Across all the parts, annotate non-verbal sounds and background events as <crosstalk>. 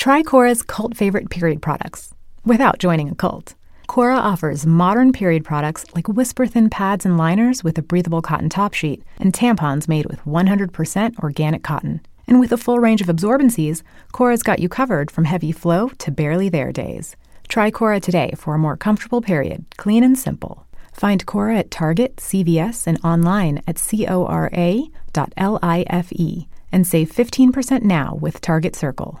Try Cora's cult favorite period products without joining a cult. Cora offers modern period products like whisper thin pads and liners with a breathable cotton top sheet and tampons made with 100% organic cotton. And with a full range of absorbencies, Cora's got you covered from heavy flow to barely there days. Try Cora today for a more comfortable period, clean and simple. Find Cora at Target, CVS, and online at cora.life and save 15% now with Target Circle.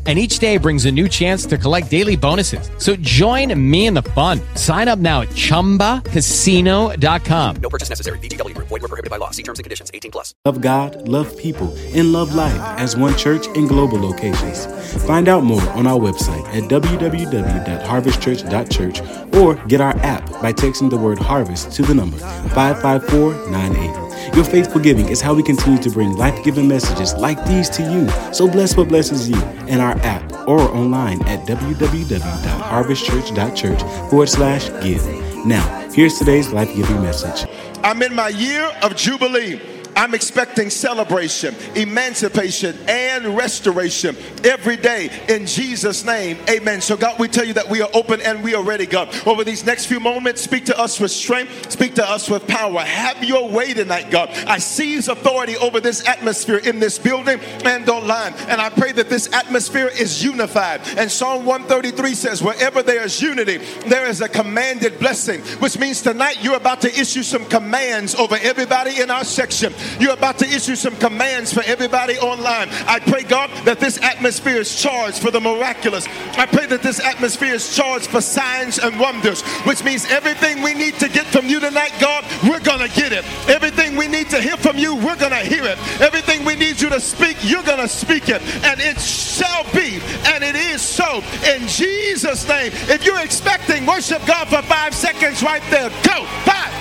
and each day brings a new chance to collect daily bonuses. So join me in the fun. Sign up now at ChumbaCasino.com. No purchase necessary. VGW. Void were prohibited by law. See terms and conditions. 18 plus. Love God, love people, and love life as one church in global locations. Find out more on our website at www.harvestchurch.church or get our app by texting the word harvest to the number 55498. Your faithful giving is how we continue to bring life giving messages like these to you. So bless what blesses you in our app or online at www.harvestchurch.church forward slash give. Now, here's today's life giving message. I'm in my year of Jubilee. I'm expecting celebration, emancipation, and restoration every day in Jesus' name. Amen. So, God, we tell you that we are open and we are ready, God. Over these next few moments, speak to us with strength, speak to us with power. Have your way tonight, God. I seize authority over this atmosphere in this building and online. And I pray that this atmosphere is unified. And Psalm 133 says, wherever there is unity, there is a commanded blessing, which means tonight you're about to issue some commands over everybody in our section. You're about to issue some commands for everybody online. I pray, God, that this atmosphere is charged for the miraculous. I pray that this atmosphere is charged for signs and wonders, which means everything we need to get from you tonight, God, we're going to get it. Everything we need to hear from you, we're going to hear it. Everything we need you to speak, you're going to speak it. And it shall be, and it is so. In Jesus' name, if you're expecting, worship God for five seconds right there. Go. Five,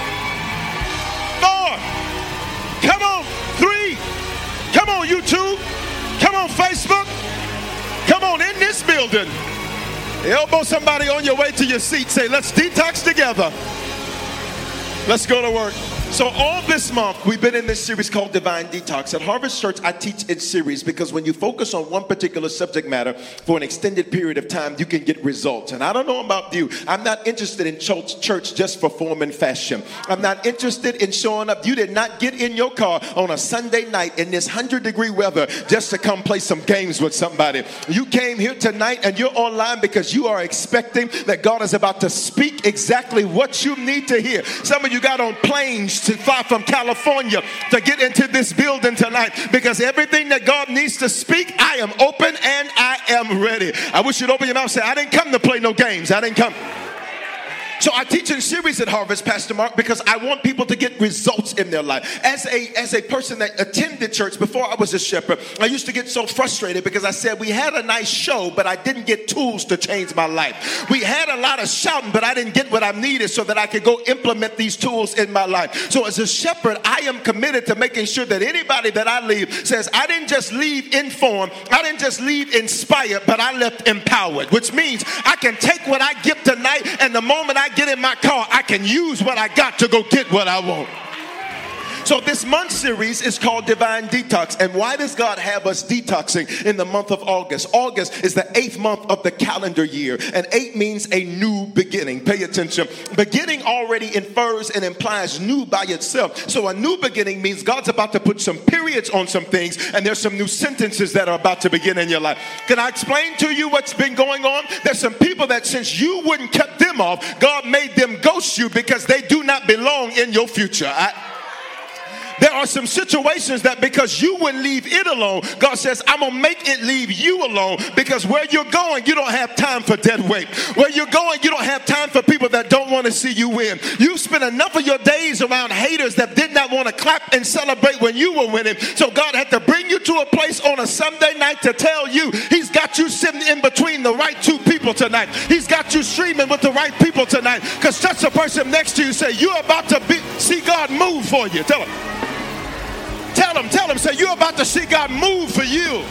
four, Come on, three. Come on, YouTube. Come on, Facebook. Come on, in this building. Elbow somebody on your way to your seat. Say, let's detox together. Let's go to work. So, all this month, we've been in this series called Divine Detox. At Harvest Church, I teach in series because when you focus on one particular subject matter for an extended period of time, you can get results. And I don't know about you, I'm not interested in church, church just for form and fashion. I'm not interested in showing up. You did not get in your car on a Sunday night in this 100 degree weather just to come play some games with somebody. You came here tonight and you're online because you are expecting that God is about to speak exactly what you need to hear. Some of you got on planes to fly from California to get into this building tonight because everything that God needs to speak, I am open and I am ready. I wish you'd open your mouth and say, I didn't come to play no games. I didn't come. So I teach in series at Harvest, Pastor Mark, because I want people to get results in their life. As a as a person that attended church before I was a shepherd, I used to get so frustrated because I said we had a nice show, but I didn't get tools to change my life. We had a lot of shouting, but I didn't get what I needed so that I could go implement these tools in my life. So as a shepherd, I am committed to making sure that anybody that I leave says I didn't just leave informed, I didn't just leave inspired, but I left empowered, which means I can take what I get tonight and the moment I get in my car, I can use what I got to go get what I want. So, this month series is called Divine Detox. And why does God have us detoxing in the month of August? August is the eighth month of the calendar year, and eight means a new beginning. Pay attention. Beginning already infers and implies new by itself. So, a new beginning means God's about to put some periods on some things, and there's some new sentences that are about to begin in your life. Can I explain to you what's been going on? There's some people that since you wouldn't cut them off, God made them ghost you because they do not belong in your future. I, there are some situations that because you wouldn't leave it alone, God says, I'm going to make it leave you alone because where you're going, you don't have time for dead weight. Where you're going, you don't have time for people that don't want to see you win. You've spent enough of your days around haters that did not want to clap and celebrate when you were winning. So God had to bring you to a place on a Sunday night to tell you He's got you sitting in between the right two people tonight. He's got you streaming with the right people tonight. Because touch the person next to you say, You're about to be, see God move for you. Tell him. Tell them, tell them, say, you're about to see God move for you.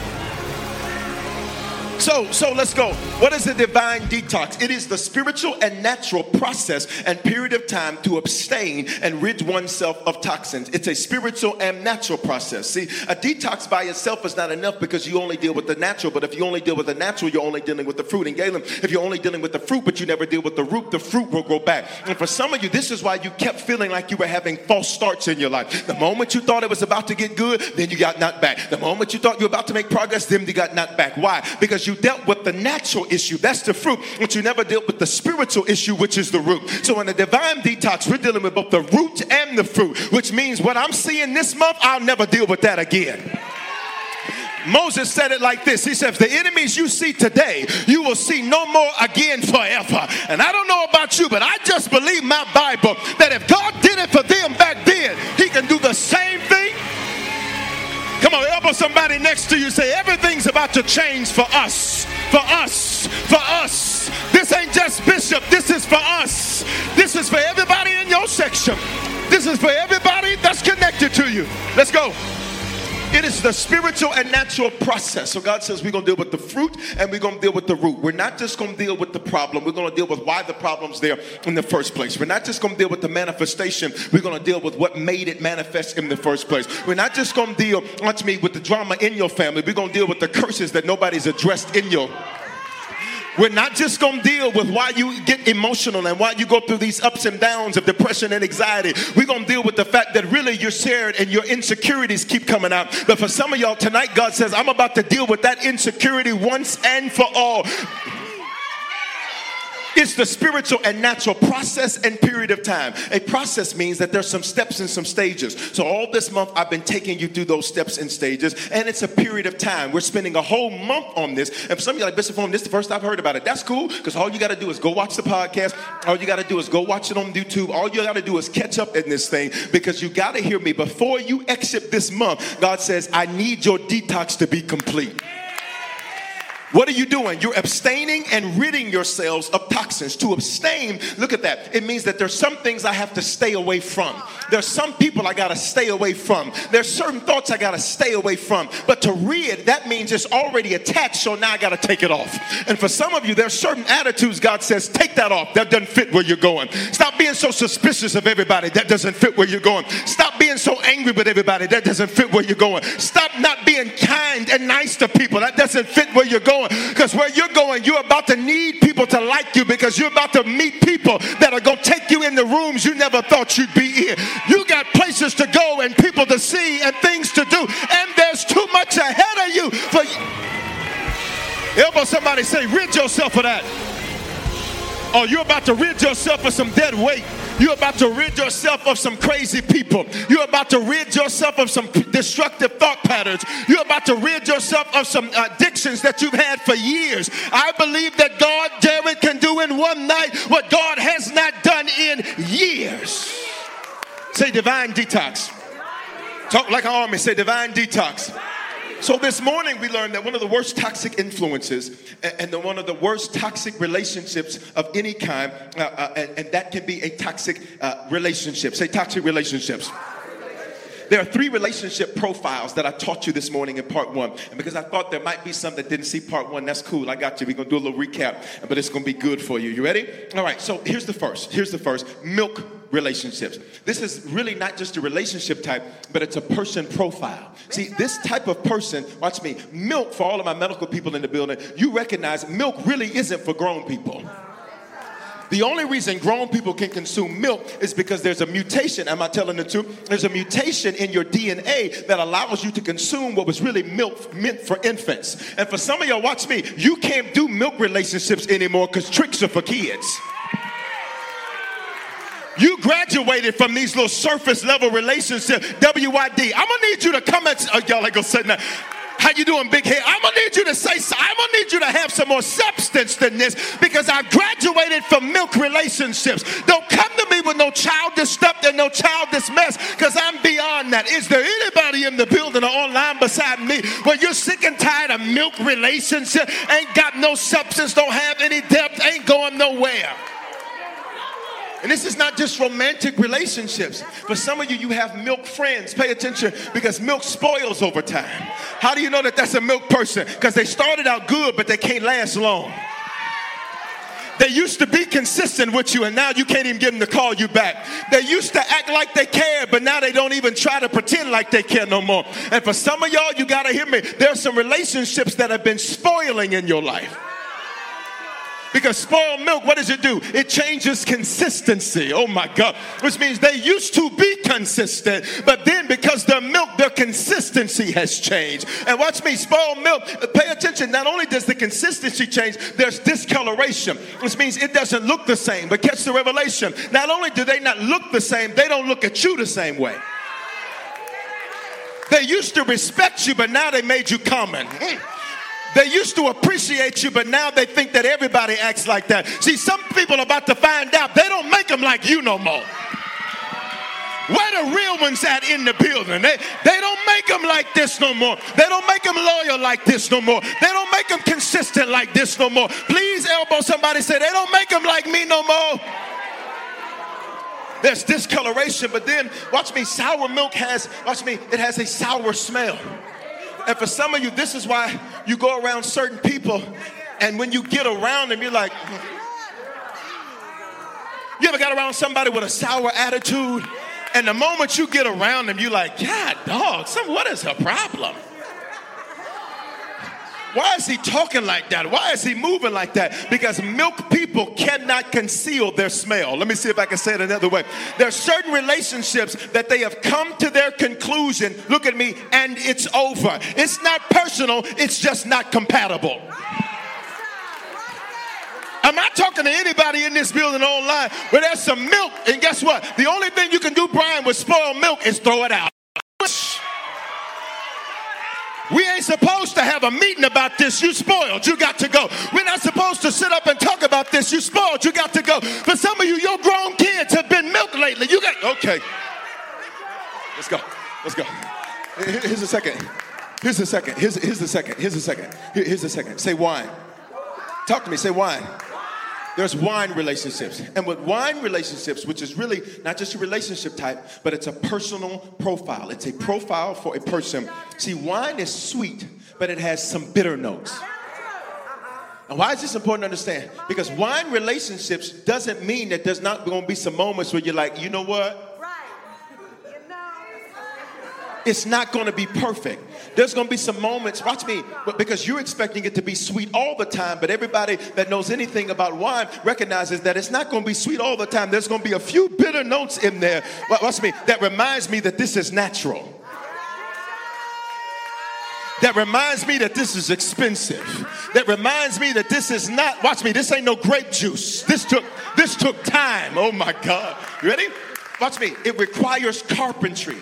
So, so let's go. What is a divine detox? It is the spiritual and natural process and period of time to abstain and rid oneself of toxins. It's a spiritual and natural process. See, a detox by itself is not enough because you only deal with the natural. But if you only deal with the natural, you're only dealing with the fruit. And Galen, if you're only dealing with the fruit, but you never deal with the root, the fruit will grow back. And for some of you, this is why you kept feeling like you were having false starts in your life. The moment you thought it was about to get good, then you got knocked back. The moment you thought you were about to make progress, then you got knocked back. Why? Because you dealt with the natural issue, that's the fruit, but you never dealt with the spiritual issue, which is the root. So in a divine detox, we're dealing with both the root and the fruit, which means what I'm seeing this month, I'll never deal with that again. Moses said it like this He says, The enemies you see today, you will see no more again forever. And I don't know about you, but I just believe my Bible that if God did it for them back then, He can do the same thing Come on, elbow somebody next to you. Say, everything's about to change for us. For us. For us. This ain't just Bishop. This is for us. This is for everybody in your section. This is for everybody that's connected to you. Let's go. It is the spiritual and natural process. So God says we're going to deal with the fruit and we're going to deal with the root. We're not just going to deal with the problem. We're going to deal with why the problem's there in the first place. We're not just going to deal with the manifestation. We're going to deal with what made it manifest in the first place. We're not just going to deal, watch me, with the drama in your family. We're going to deal with the curses that nobody's addressed in your we're not just going to deal with why you get emotional and why you go through these ups and downs of depression and anxiety. We're going to deal with the fact that really you're scared and your insecurities keep coming out. But for some of y'all tonight, God says, I'm about to deal with that insecurity once and for all. It's the spiritual and natural process and period of time. A process means that there's some steps and some stages. So all this month I've been taking you through those steps and stages, and it's a period of time. We're spending a whole month on this. And some of you like Bishop Foreman, this is the first I've heard about it. That's cool, because all you got to do is go watch the podcast. All you got to do is go watch it on YouTube. All you got to do is catch up in this thing, because you got to hear me. Before you exit this month, God says, I need your detox to be complete. What are you doing? You're abstaining and ridding yourselves of toxins. To abstain, look at that. It means that there's some things I have to stay away from. There's some people I got to stay away from. There's certain thoughts I got to stay away from. But to rid, that means it's already attached, so now I got to take it off. And for some of you, there's certain attitudes God says, take that off. That doesn't fit where you're going. Stop being so suspicious of everybody. That doesn't fit where you're going. Stop being so angry with everybody. That doesn't fit where you're going. Stop not being kind and nice to people. That doesn't fit where you're going going. Because where you're going, you're about to need people to like you because you're about to meet people that are going to take you in the rooms you never thought you'd be in. You got places to go and people to see and things to do. And there's too much ahead of you for you. Elbow somebody say, rid yourself of that. Or you're about to rid yourself of some dead weight. You're about to rid yourself of some crazy people. You're about to rid yourself of some destructive thought patterns. You're about to rid yourself of some addictions that you've had for years. I believe that God, Jared, can do in one night what God has not done in years. Say divine detox. Talk like an army. Say divine detox. So this morning we learned that one of the worst toxic influences and, one of the worst toxic relationships of any kind, uh, uh, and, and, that can be a toxic uh, relationship. Say toxic relationships. There are three relationship profiles that I taught you this morning in part one. And because I thought there might be some that didn't see part one, that's cool. I got you. We're going to do a little recap, but it's going to be good for you. You ready? All right. So here's the first. Here's the first milk relationships. This is really not just a relationship type, but it's a person profile. See, this type of person, watch me, milk for all of my medical people in the building, you recognize milk really isn't for grown people. The only reason grown people can consume milk is because there's a mutation. Am I telling the truth? There's a mutation in your DNA that allows you to consume what was really milk meant for infants. And for some of y'all, watch me, you can't do milk relationships anymore because tricks are for kids. You graduated from these little surface level relationships, WYD. I'm gonna need you to come at oh, y'all ain't gonna say that. How you doing, big head? I'm gonna need you to say. I'm gonna need you to have some more substance than this because I graduated from milk relationships. Don't come to me with no childish stuff and no childish mess because I'm beyond that. Is there anybody in the building or online beside me where you're sick and tired of milk relationship? Ain't got no substance, don't have any depth, ain't going nowhere. And this is not just romantic relationships. For some of you, you have milk friends. Pay attention because milk spoils over time. How do you know that that's a milk person? Because they started out good, but they can't last long. They used to be consistent with you, and now you can't even get them to call you back. They used to act like they cared, but now they don't even try to pretend like they care no more. And for some of y'all, you got to hear me. There's some relationships that have been spoiling in your life. Because spoiled milk, what does it do? It changes consistency. Oh my God. Which means they used to be consistent, but then because their milk, their consistency has changed. And watch me, spoiled milk, pay attention. Not only does the consistency change, there's discoloration, which means it doesn't look the same. But catch the revelation. Not only do they not look the same, they don't look at you the same way. They used to respect you, but now they made you common. Mm. They used to appreciate you, but now they think that everybody acts like that. See, some people are about to find out they don't make them like you no more. Where the real ones at in the building? They, they don't make them like this no more. They don't make them loyal like this no more. They don't make them consistent like this no more. Please elbow somebody say, they don't make them like me no more. There's discoloration, but then watch me, sour milk has, watch me, it has a sour smell. And for some of you, this is why you go around certain people, and when you get around them, you're like, you ever got around somebody with a sour attitude? And the moment you get around them, you're like, God, dog, some, what is her problem? Why is he talking like that? Why is he moving like that? Because milk people cannot conceal their smell. Let me see if I can say it another way. There are certain relationships that they have come to their conclusion, look at me, and it's over. It's not personal, it's just not compatible. I'm not talking to anybody in this building online where there's some milk, and guess what? The only thing you can do, Brian, with spoiled milk is throw it out. We ain't supposed to have a meeting about this. You spoiled. You got to go. We're not supposed to sit up and talk about this. You spoiled. You got to go. For some of you, your grown kids have been milked lately. You got, okay. Let's go. Let's go. Here's a second. Here's a second. Here's, here's the second. Here's a second. Here's a second. Say wine. Talk to me. Say wine there's wine relationships. And with wine relationships, which is really not just a relationship type, but it's a personal profile. It's a profile for a person. See, wine is sweet, but it has some bitter notes. And why is this important to understand? Because wine relationships doesn't mean that there's not going to be some moments where you're like, you know what? It's not going to be perfect. There's going to be some moments, watch me, because you're expecting it to be sweet all the time, but everybody that knows anything about wine recognizes that it's not going to be sweet all the time. There's going to be a few bitter notes in there, watch me, that reminds me that this is natural. That reminds me that this is expensive. That reminds me that this is not watch me this ain't no grape juice. This took this took time. Oh my god. You ready? Watch me it requires carpentry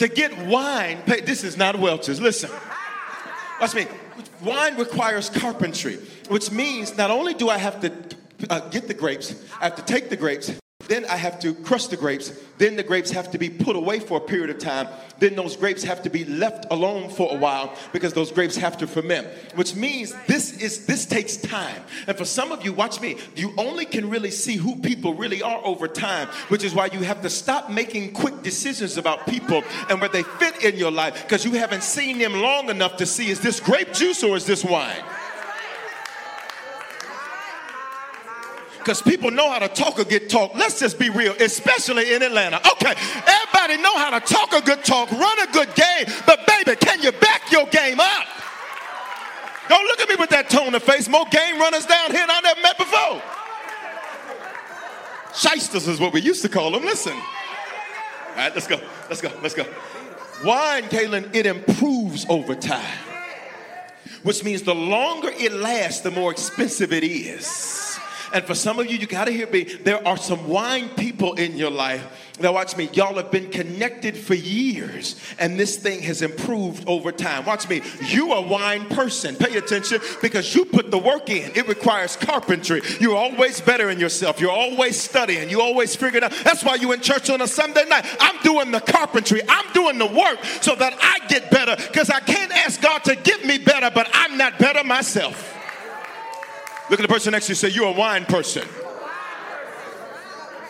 to get wine, this is not Welch's. Listen, watch me. Wine requires carpentry, which means not only do I have to uh, get the grapes, I have to take the grapes, then I have to crush the grapes. Then the grapes have to be put away for a period of time. Then those grapes have to be left alone for a while because those grapes have to ferment. Which means this is this takes time. And for some of you, watch me, you only can really see who people really are over time, which is why you have to stop making quick decisions about people and where they fit in your life because you haven't seen them long enough to see is this grape juice or is this wine? Because people know how to talk or get talk. Let's just be real, especially in Atlanta. Okay, everybody know how to talk a good talk, run a good game, but baby, can you back your game up? Don't look at me with that tone of face. More game runners down here than I never met before. Shysters is what we used to call them. Listen. All right, let's go. Let's go. Let's go. Wine, Kaylin, it improves over time, which means the longer it lasts, the more expensive it is. And for some of you, you got to hear me. There are some wine people in your life. Now, watch me. Y'all have been connected for years, and this thing has improved over time. Watch me. You are a wine person. Pay attention because you put the work in. It requires carpentry. You're always better in yourself. You're always studying. You always figuring out. That's why you in church on a Sunday night. I'm doing the carpentry. I'm doing the work so that I get better because I can't ask God to give me better, but I'm not better myself. Look at the person next to you say, You're a wine person.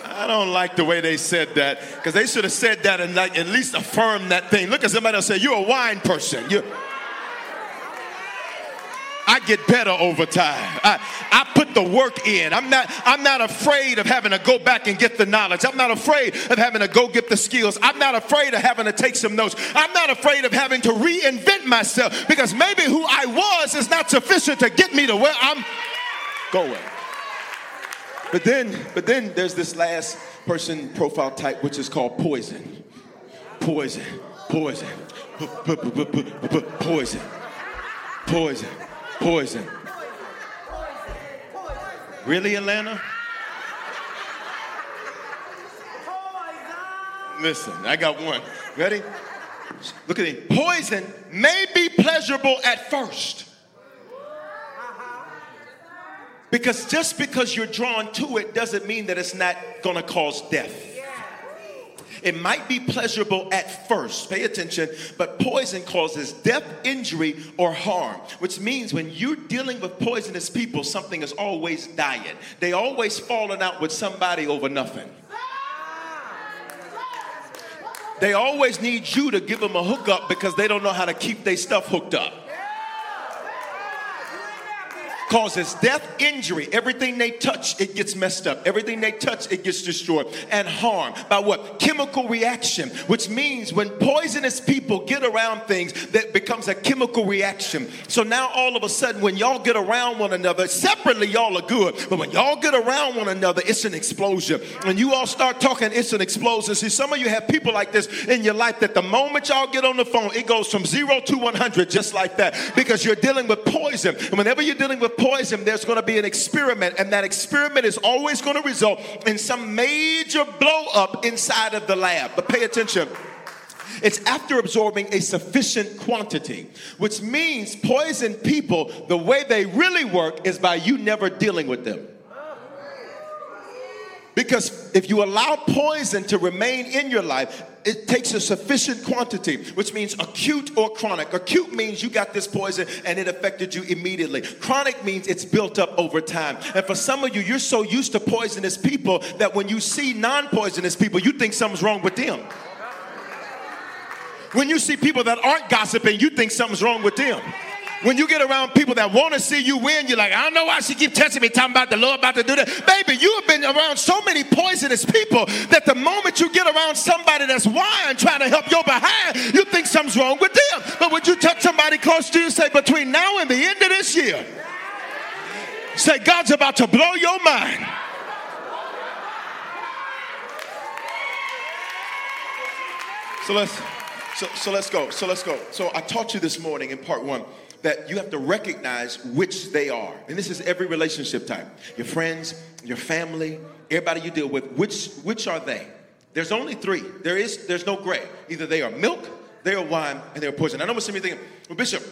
I don't like the way they said that because they should have said that and like at least affirm that thing. Look at somebody else say, You're a wine person. You I get better over time. I, I put the work in. I'm not, I'm not afraid of having to go back and get the knowledge. I'm not afraid of having to go get the skills. I'm not afraid of having to take some notes. I'm not afraid of having to reinvent myself because maybe who I was is not sufficient to get me to where I'm going. But then, but then there's this last person profile type, which is called poison. Poison, poison, poison, poison, poison. Really, Atlanta? Listen, I got one. Ready? Look at it. Poison may be pleasurable at first. Because just because you're drawn to it doesn't mean that it's not going to cause death. It might be pleasurable at first, pay attention, but poison causes death, injury, or harm, which means when you're dealing with poisonous people, something is always dying. They always falling out with somebody over nothing. They always need you to give them a hookup because they don't know how to keep their stuff hooked up causes death, injury. Everything they touch, it gets messed up. Everything they touch, it gets destroyed. And harm by what? Chemical reaction, which means when poisonous people get around things, that becomes a chemical reaction. So now all of a sudden, when y'all get around one another, separately y'all are good, but when y'all get around one another, it's an explosion. When you all start talking, it's an explosion. See, some of you have people like this in your life that the moment y'all get on the phone, it goes from zero to 100 just like that because you're dealing with poison. And whenever you're dealing with poison, there's going to be an experiment, and that experiment is always going to result in some major blow up inside of the lab. But pay attention. It's after absorbing a sufficient quantity, which means poison people, the way they really work is by you never dealing with them. Because if you allow poison to remain in your life, it takes a sufficient quantity, which means acute or chronic. Acute means you got this poison and it affected you immediately. Chronic means it's built up over time. And for some of you, you're so used to poisonous people that when you see non poisonous people, you think something's wrong with them. When you see people that aren't gossiping, you think something's wrong with them. When you get around people that want to see you win, you're like, I don't know why she keep testing me, talking about the Lord about to do that. Baby, you have been around so many poisonous people that the moment you get around somebody that's wine trying to help your behind, you think something's wrong with them. But when you touch somebody close to you, say, between now and the end of this year, say, God's about to blow your mind. So let's so, so let's go. So let's go. So I taught you this morning in part one that you have to recognize which they are. And this is every relationship type. Your friends, your family, everybody you deal with, which which are they? There's only three. There is there's no gray. Either they are milk, they are wine, and they're poison. I know some of you thinking, well, Bishop,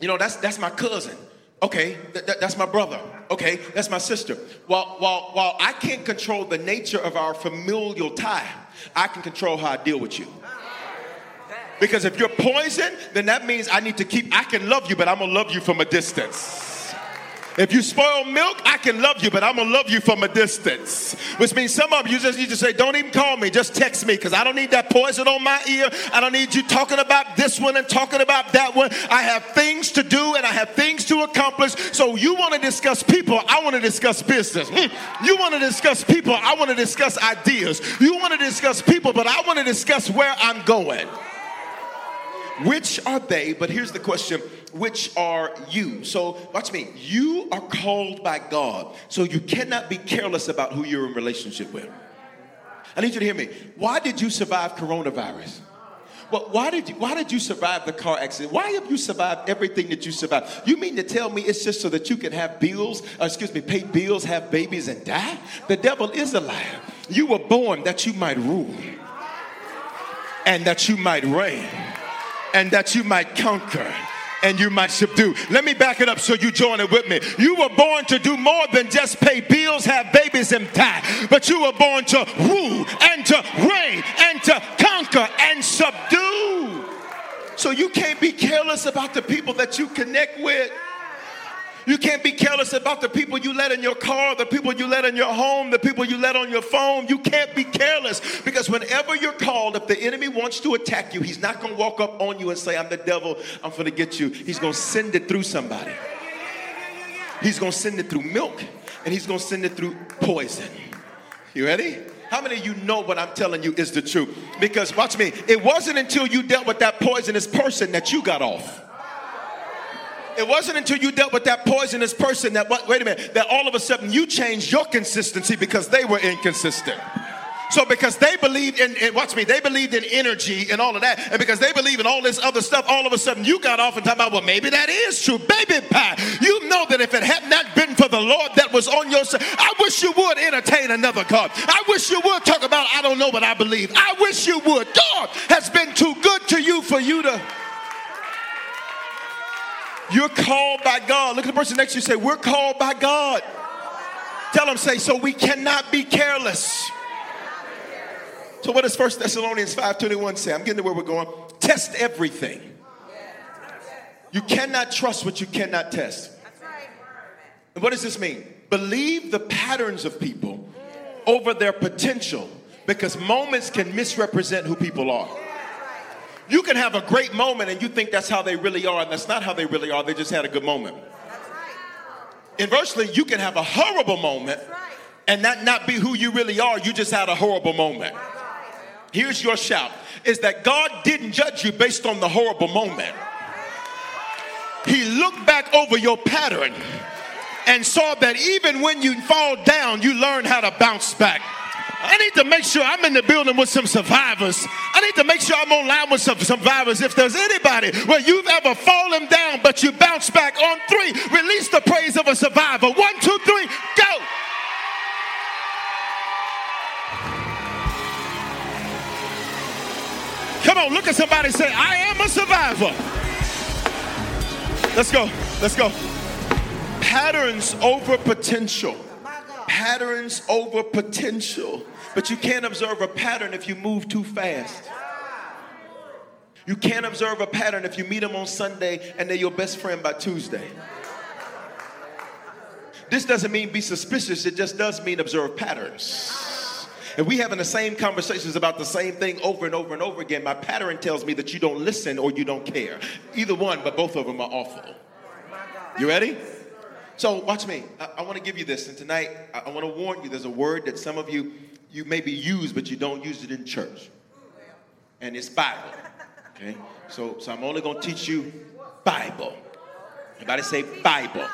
you know, that's that's my cousin. Okay, th- th- that's my brother. Okay, that's my sister. While, while, while I can't control the nature of our familial tie, I can control how I deal with you. Because if you're poison, then that means I need to keep, I can love you, but I'm gonna love you from a distance. If you spoil milk, I can love you, but I'm gonna love you from a distance. Which means some of you just need to say, Don't even call me, just text me, because I don't need that poison on my ear. I don't need you talking about this one and talking about that one. I have things to do and I have things to accomplish. So you wanna discuss people, I wanna discuss business. Hmm. You wanna discuss people, I wanna discuss ideas. You wanna discuss people, but I wanna discuss where I'm going. Which are they? But here's the question which are you? So, watch me. You are called by God, so you cannot be careless about who you're in relationship with. I need you to hear me. Why did you survive coronavirus? Well, why did you why did you survive the car accident? Why have you survived everything that you survived? You mean to tell me it's just so that you can have bills, uh, excuse me, pay bills, have babies, and die? The devil is a liar. You were born that you might rule and that you might reign and that you might conquer and you might subdue. Let me back it up so you join it with me. You were born to do more than just pay bills, have babies, and die, but you were born to rule and to reign and to conquer and subdue. So you can't be careless about the people that you connect with. You can't be careless about the people you let in your car, the people you let in your home, the people you let on your phone. You can't be careless because whenever you're called, if the enemy wants to attack you, he's not going to walk up on you and say, I'm the devil, I'm going to get you. He's going to send it through somebody. He's going to send it through milk and he's going to send it through poison. You ready? How many of you know what I'm telling you is the truth? Because watch me, it wasn't until you dealt with that poisonous person that you got off. It wasn't until you dealt with that poisonous person that, wait a minute, that all of a sudden you changed your consistency because they were inconsistent. So because they believed in, in, watch me, they believed in energy and all of that, and because they believe in all this other stuff, all of a sudden you got off and talk about, well, maybe that is true. Baby pie, you know that if it had not been for the Lord that was on your side, I wish you would entertain another God. I wish you would talk about, I don't know what I believe. I wish you would. God has been too good to you for you to. You're called by God. Look at the person next to you say, We're called by God. Tell them, say, so we cannot be careless. So what does 1 Thessalonians 5.21 say? I'm getting to where we're going. Test everything. You cannot trust what you cannot test. And what does this mean? Believe the patterns of people over their potential because moments can misrepresent who people are. You can have a great moment and you think that's how they really are, and that's not how they really are. They just had a good moment. Inversely, you can have a horrible moment and that not be who you really are. You just had a horrible moment. Here's your shout is that God didn't judge you based on the horrible moment. He looked back over your pattern and saw that even when you fall down, you learn how to bounce back. I need to make sure I'm in the building with some survivors. I need to make sure I'm online with some survivors. If there's anybody where you've ever fallen down but you bounce back on three, release the praise of a survivor. One, two, three, go. Come on, look at somebody say, I am a survivor. Let's go. Let's go. Patterns over potential. Patterns over potential. But you can't observe a pattern if you move too fast. You can't observe a pattern if you meet them on Sunday and they're your best friend by Tuesday. This doesn't mean be suspicious, it just does mean observe patterns. If we having the same conversations about the same thing over and over and over again, my pattern tells me that you don't listen or you don't care. Either one, but both of them are awful. You ready? So watch me. I, I want to give you this, and tonight I, I want to warn you. There's a word that some of you you maybe use, but you don't use it in church, and it's Bible. Okay. So so I'm only going to teach you Bible. Everybody say Bible.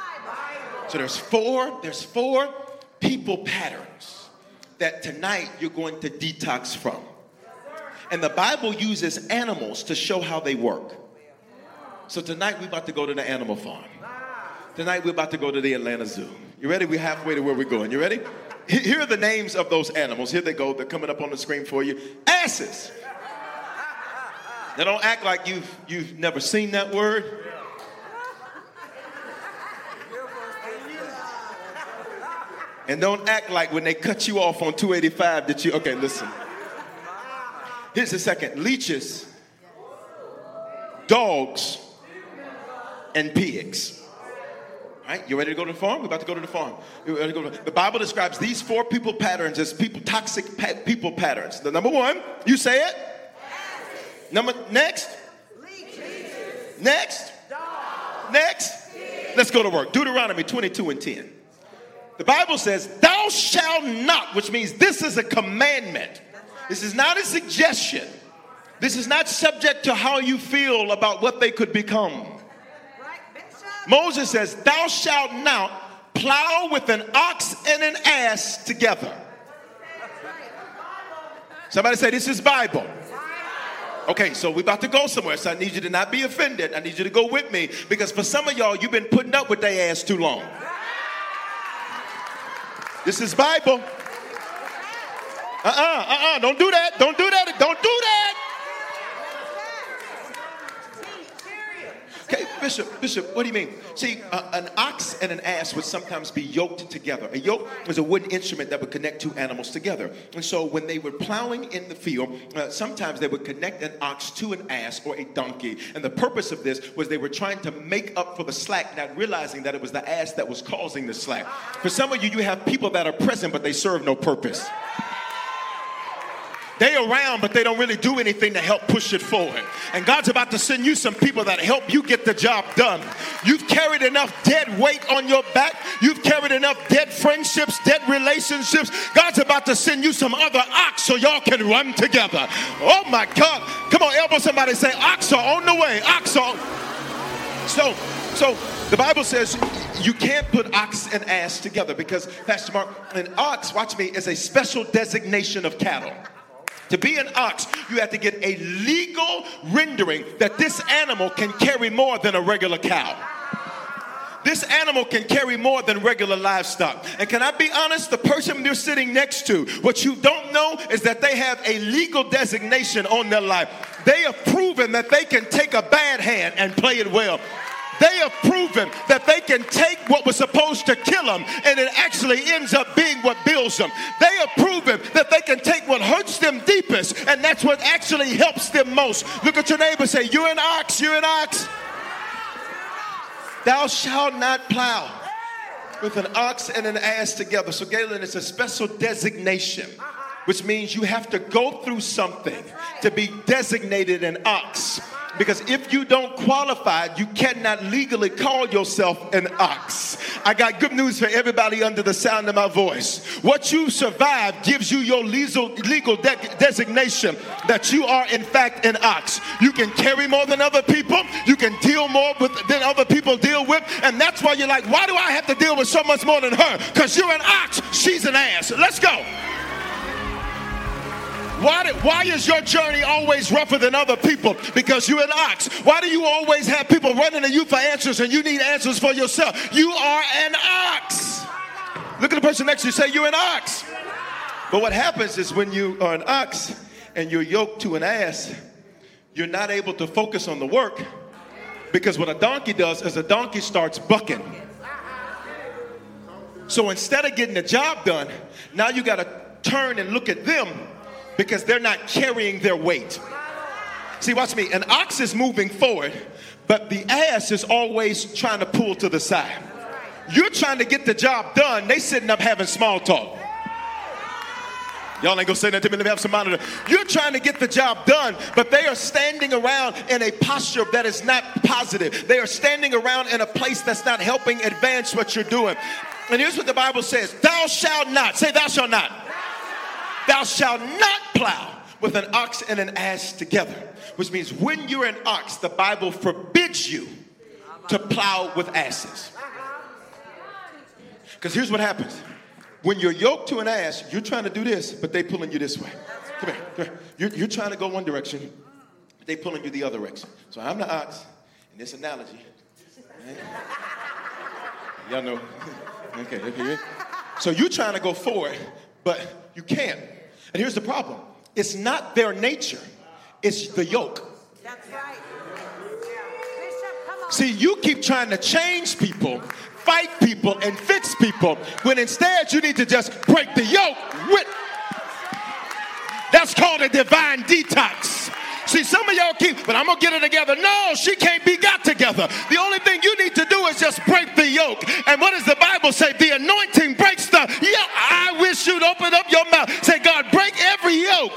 So there's four. There's four people patterns that tonight you're going to detox from. And the Bible uses animals to show how they work. So tonight we're about to go to the animal farm. Tonight we're about to go to the Atlanta Zoo. You ready? We're halfway to where we're going. You ready? Here are the names of those animals. Here they go. They're coming up on the screen for you. Asses. Now don't act like you've you've never seen that word. And don't act like when they cut you off on 285 that you, okay, listen. Here's the second leeches, dogs, and pigs. Right, you ready to go to the farm? We're about to go to the farm. To to, the Bible describes these four people patterns as people toxic pa- people patterns. The number one, you say it. Number next. Next. Next. Let's go to work. Deuteronomy 22 and 10. The Bible says, Thou shalt not, which means this is a commandment. This is not a suggestion. This is not subject to how you feel about what they could become. Moses says, Thou shalt not plow with an ox and an ass together. Somebody say, This is Bible. Okay, so we're about to go somewhere, so I need you to not be offended. I need you to go with me because for some of y'all, you've been putting up with their ass too long. This is Bible. Uh-uh, uh-uh, don't do that. Don't do that. Don't do that. Okay, Bishop, Bishop, what do you mean? See, uh, an ox and an ass would sometimes be yoked together. A yoke was a wooden instrument that would connect two animals together. And so when they were plowing in the field, uh, sometimes they would connect an ox to an ass or a donkey. And the purpose of this was they were trying to make up for the slack, not realizing that it was the ass that was causing the slack. For some of you, you have people that are present, but they serve no purpose. They around, but they don't really do anything to help push it forward. And God's about to send you some people that help you get the job done. You've carried enough dead weight on your back. You've carried enough dead friendships, dead relationships. God's about to send you some other ox so y'all can run together. Oh my God. Come on, elbow somebody say, ox are on the way. Ox are. So, so the Bible says you can't put ox and ass together because, Pastor Mark, an ox, watch me, is a special designation of cattle. To be an ox, you have to get a legal rendering that this animal can carry more than a regular cow. This animal can carry more than regular livestock. And can I be honest? The person you're sitting next to, what you don't know is that they have a legal designation on their life. They have proven that they can take a bad hand and play it well. They have proven that they can take what was supposed to kill them and it actually ends up being what builds them. They have proven that they can take what hurts them deepest and that's what actually helps them most. Look at your neighbor say, You're an ox, you're an ox. Thou shalt not plow with an ox and an ass together. So, Galen, it's a special designation, which means you have to go through something to be designated an ox. Because if you don't qualify, you cannot legally call yourself an ox. I got good news for everybody under the sound of my voice. What you survived gives you your legal, legal de- designation that you are, in fact, an ox. You can carry more than other people, you can deal more with, than other people deal with, and that's why you're like, why do I have to deal with so much more than her? Because you're an ox, she's an ass. Let's go. Why, do, why is your journey always rougher than other people? Because you're an ox. Why do you always have people running to you for answers and you need answers for yourself? You are an ox. Look at the person next to you, say, You're an ox. But what happens is when you are an ox and you're yoked to an ass, you're not able to focus on the work because what a donkey does is a donkey starts bucking. So instead of getting the job done, now you got to turn and look at them because they're not carrying their weight. See, watch me. An ox is moving forward, but the ass is always trying to pull to the side. You're trying to get the job done. They sitting up having small talk. Y'all ain't gonna say that to me. Let me have some monitor. You're trying to get the job done, but they are standing around in a posture that is not positive. They are standing around in a place that's not helping advance what you're doing. And here's what the Bible says Thou shalt not, say, Thou shalt not. Thou shalt not plow with an ox and an ass together. Which means when you're an ox, the Bible forbids you to plow with asses. Because here's what happens. When you're yoked to an ass, you're trying to do this, but they pulling you this way. Come here. Come here. You're, you're trying to go one direction, but they pulling you the other direction. So I'm the ox in this analogy. Y'all know. <laughs> okay, okay. So you're trying to go forward, but you can't. And here's the problem it's not their nature, it's the yoke. That's right. Bishop, come on. See, you keep trying to change people, fight people, and fix people, when instead you need to just break the yoke with. That's called a divine detox. See, some of y'all keep, but I'm gonna get it together. No, she can't be got together. The only thing you need to do is just break the yoke. And what does the Bible say? The anointing breaks the yoke. I wish you'd open up your mouth. Say, every yoke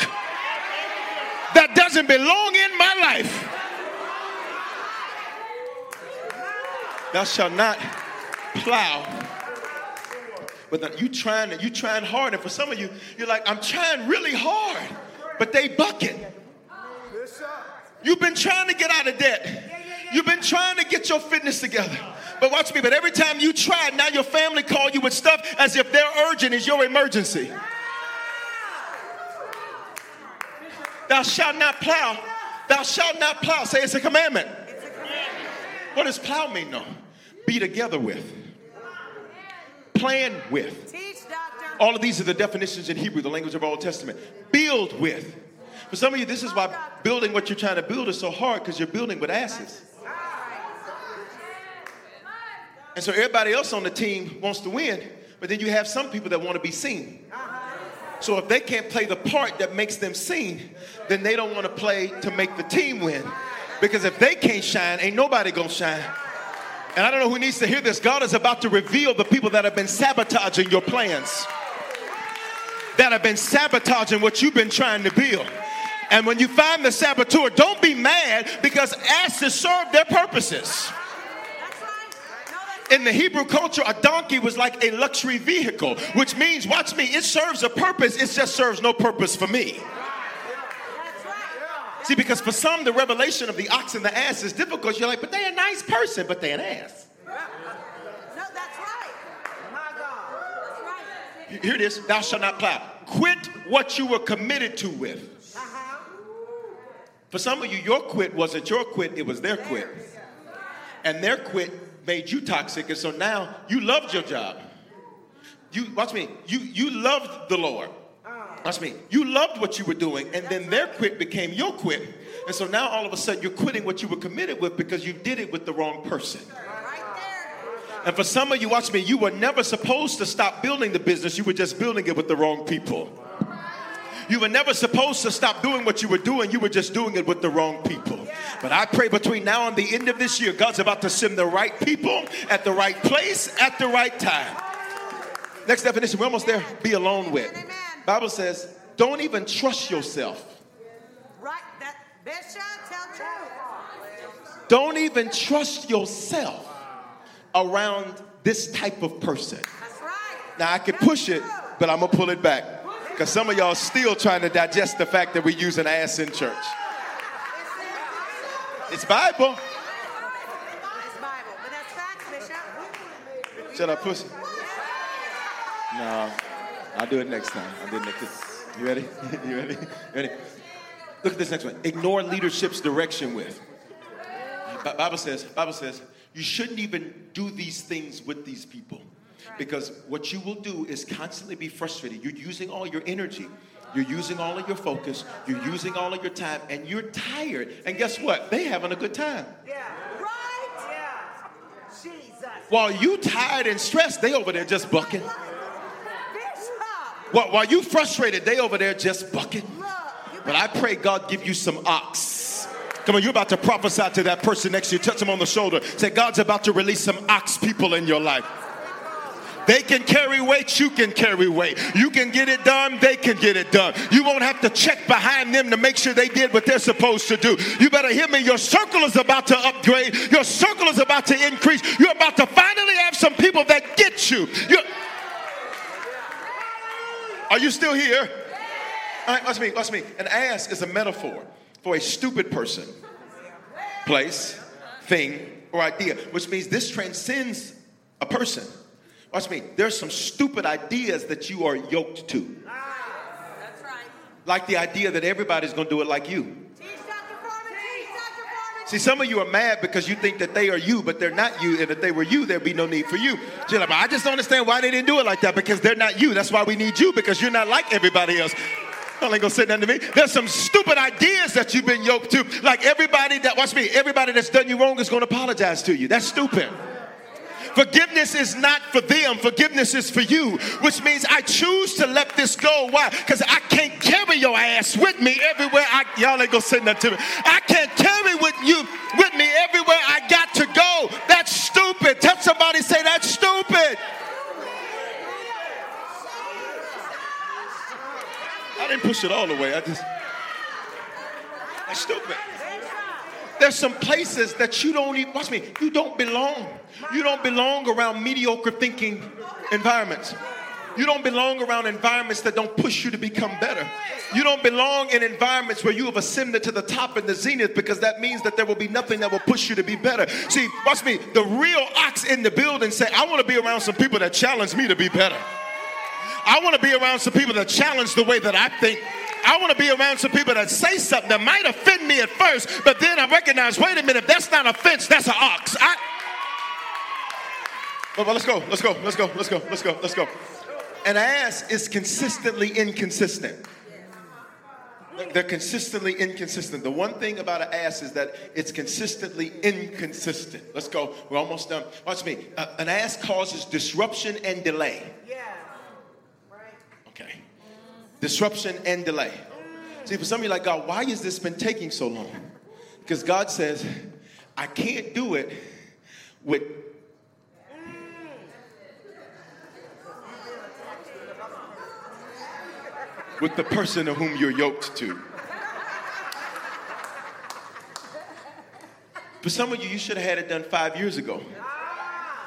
that doesn't belong in my life. Thou shalt not plow. But you trying, you trying hard, and for some of you, you're like, I'm trying really hard, but they bucking. You've been trying to get out of debt. You've been trying to get your fitness together. But watch me, but every time you try, now your family call you with stuff as if their urgent is your emergency. Thou shalt not plow. Thou shalt not plow. Say it's a commandment. What does plow mean though? Be together with. Plan with. Teach, doctor. All of these are the definitions in Hebrew, the language of Old Testament. Build with. For some of you, this is why building what you're trying to build is so hard because you're building with asses. And so everybody else on the team wants to win, but then you have some people that want to be seen. So if they can't play the part that makes them seen, then they don't want to play to make the team win. Because if they can't shine, ain't nobody gonna shine. And I don't know who needs to hear this. God is about to reveal the people that have been sabotaging your plans, that have been sabotaging what you've been trying to build. And when you find the saboteur, don't be mad because asses serve their purposes. In the Hebrew culture, a donkey was like a luxury vehicle, which means, watch me, it serves a purpose, it just serves no purpose for me. See, because for some, the revelation of the ox and the ass is difficult. You're like, but they're a nice person, but they're an ass. No, that's right. My God. That's right. Here it is Thou shalt not plow. Quit what you were committed to with. Uh-huh. For some of you, your quit wasn't your quit, it was their quit. And their quit made you toxic, and so now you loved your job. You watch me, you you loved the Lord. Watch me, you loved what you were doing, and then their quit became your quit. And so now all of a sudden you're quitting what you were committed with because you did it with the wrong person. And for some of you, watch me, you were never supposed to stop building the business, you were just building it with the wrong people. You were never supposed to stop doing what you were doing. You were just doing it with the wrong people. But I pray between now and the end of this year, God's about to send the right people at the right place at the right time. Next definition, we're almost there. Be alone with. Bible says, don't even trust yourself. Right. That Bishop, tell truth. Don't even trust yourself around this type of person. That's right. Now I can push it, but I'm gonna pull it back. Because some of y'all are still trying to digest the fact that we use an ass in church. It's Bible. It's Bible, but that's facts, Bishop. I push it? No. I'll do it next time. I'll do it next time. You ready? <laughs> you ready? ready? Look at this next one. Ignore leadership's direction with. Bible says, Bible says, you shouldn't even do these things with these people. Because what you will do is constantly be frustrated. You're using all your energy. You're using all of your focus. You're using all of your time, and you're tired. And guess what? They having a good time. Yeah. Right. Yeah. Jesus. While you tired and stressed, they over there just bucking. Bishop. While, while you frustrated, they over there just bucking. But I pray God give you some ox. Come on, you're about to prophesy to that person next to you. Touch them on the shoulder. Say, God's about to release some ox people in your life. They can carry weight, you can carry weight. You can get it done, they can get it done. You won't have to check behind them to make sure they did what they're supposed to do. You better hear me. Your circle is about to upgrade, your circle is about to increase. You're about to finally have some people that get you. You're- Are you still here? All right, watch me, watch me. An ass is a metaphor for a stupid person, place, thing, or idea, which means this transcends a person. Watch me. There's some stupid ideas that you are yoked to. That's right. Like the idea that everybody's gonna do it like you. Teach Foreman. Teach See, some of you are mad because you think that they are you, but they're not you. And if they were you, there'd be no need for you. You're like, I just don't understand why they didn't do it like that because they're not you. That's why we need you because you're not like everybody else. Y'all ain't gonna say nothing to me. There's some stupid ideas that you've been yoked to. Like everybody that, watch me, everybody that's done you wrong is gonna apologize to you. That's stupid. Forgiveness is not for them, forgiveness is for you, which means I choose to let this go. Why? Because I can't carry your ass with me everywhere I y'all ain't gonna say nothing to me. I can't carry with you with me everywhere I got to go. That's stupid. Tell somebody say that's stupid. I didn't push it all the way. I just that's stupid. There's some places that you don't even, watch me, you don't belong. You don't belong around mediocre thinking environments. You don't belong around environments that don't push you to become better. You don't belong in environments where you have ascended to the top and the zenith because that means that there will be nothing that will push you to be better. See, watch me, the real ox in the building say, I want to be around some people that challenge me to be better. I want to be around some people that challenge the way that I think. I want to be around some people that say something that might offend me at first, but then I recognize, wait a minute, that's not offense, that's an ox. I, well, well, let's go, let's go, let's go, let's go, let's go, let's go. An ass is consistently inconsistent. They're consistently inconsistent. The one thing about an ass is that it's consistently inconsistent. Let's go. We're almost done. Watch me. Uh, an ass causes disruption and delay. Yeah. Right. Okay. Disruption and delay. See, for some of you, like, God, why has this been taking so long? Because God says, I can't do it with. With the person of whom you're yoked to. For some of you, you should have had it done five years ago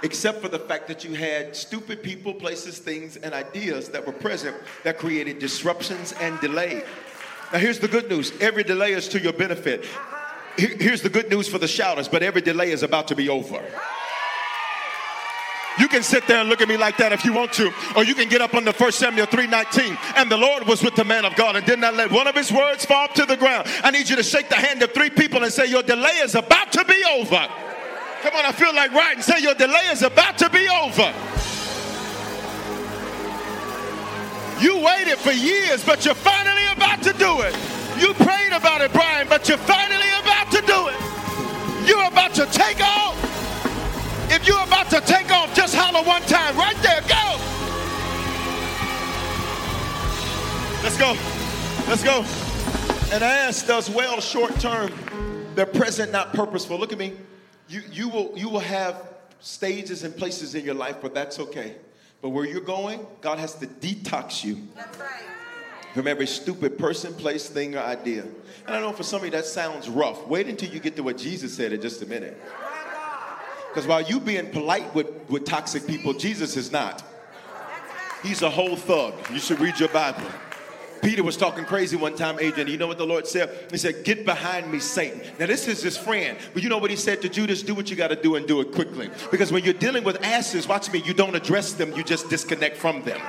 except for the fact that you had stupid people, places, things, and ideas that were present that created disruptions and delay. Now, here's the good news every delay is to your benefit. Here's the good news for the shouters, but every delay is about to be over. You can sit there and look at me like that if you want to, or you can get up on the first Samuel 3:19. And the Lord was with the man of God and did not let one of his words fall to the ground. I need you to shake the hand of three people and say, Your delay is about to be over. Come on, I feel like writing. Say, Your delay is about to be over. You waited for years, but you're finally about to do it. You prayed about it, Brian, but you're finally about to do it. You're about to take off. If you're about to take off, just holler one time. Right there, go. Let's go. Let's go. An ass does well short term. They're present, not purposeful. Look at me. You, you, will, you will have stages and places in your life, but that's okay. But where you're going, God has to detox you That's right. from every stupid person, place, thing, or idea. And I know for some of you that sounds rough. Wait until you get to what Jesus said in just a minute. Because while you being polite with, with toxic people, Jesus is not. He's a whole thug. You should read your Bible. Peter was talking crazy one time, Adrian. You know what the Lord said? He said, Get behind me, Satan. Now, this is his friend. But you know what he said to Judas? Do what you got to do and do it quickly. Because when you're dealing with asses, watch me, you don't address them, you just disconnect from them.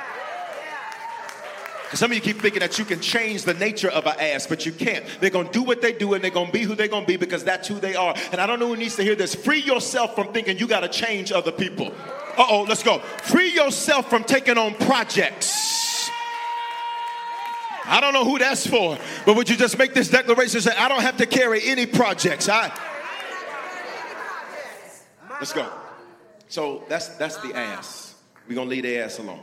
Some of you keep thinking that you can change the nature of an ass, but you can't. They're going to do what they do and they're going to be who they're going to be because that's who they are. And I don't know who needs to hear this. Free yourself from thinking you got to change other people. Uh oh, let's go. Free yourself from taking on projects. I don't know who that's for, but would you just make this declaration say, I don't have to carry any projects? I. Let's go. So that's that's the ass. We're gonna leave the ass alone.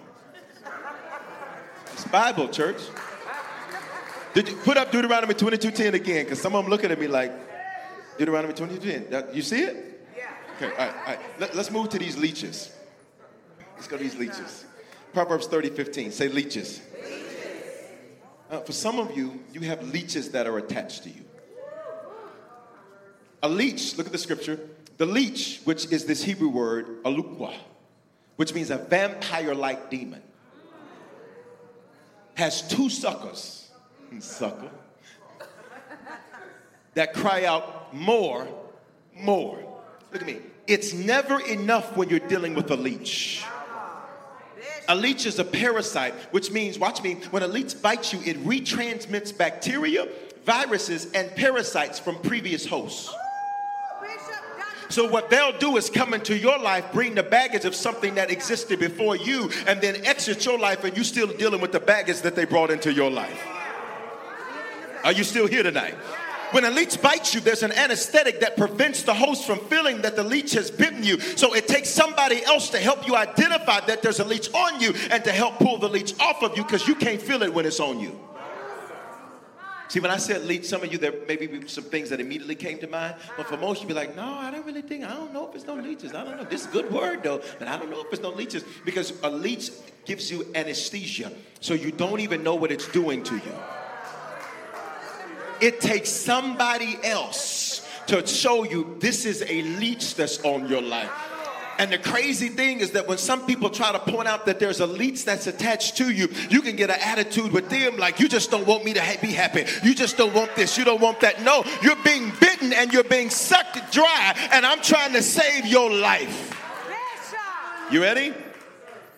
It's Bible, church. Did you put up Deuteronomy 22:10 again? Because some of them looking at me like Deuteronomy 22:10. You see it? Yeah. Okay, all right, all right. Let, us move to these leeches. Let's go to these leeches. Proverbs 30:15. Say leeches. Uh, for some of you, you have leeches that are attached to you. A leech, look at the scripture. The leech, which is this Hebrew word, alukwa, which means a vampire like demon, has two suckers, sucker, that cry out, more, more. Look at me. It's never enough when you're dealing with a leech. A leech is a parasite, which means, watch me, when a leech bites you, it retransmits bacteria, viruses, and parasites from previous hosts. So what they'll do is come into your life, bring the baggage of something that existed before you, and then exit your life, and you're still dealing with the baggage that they brought into your life. Are you still here tonight? When a leech bites you, there's an anesthetic that prevents the host from feeling that the leech has bitten you. So it takes somebody else to help you identify that there's a leech on you and to help pull the leech off of you because you can't feel it when it's on you. See, when I said leech, some of you, there may be some things that immediately came to mind. But for most, you'd be like, no, I don't really think, I don't know if it's no leeches. I don't know. This is a good word, though, but I don't know if it's no leeches. Because a leech gives you anesthesia, so you don't even know what it's doing to you. It takes somebody else to show you this is a leech that's on your life. And the crazy thing is that when some people try to point out that there's a leech that's attached to you, you can get an attitude with them like, you just don't want me to ha- be happy. You just don't want this. You don't want that. No, you're being bitten and you're being sucked dry, and I'm trying to save your life. You ready?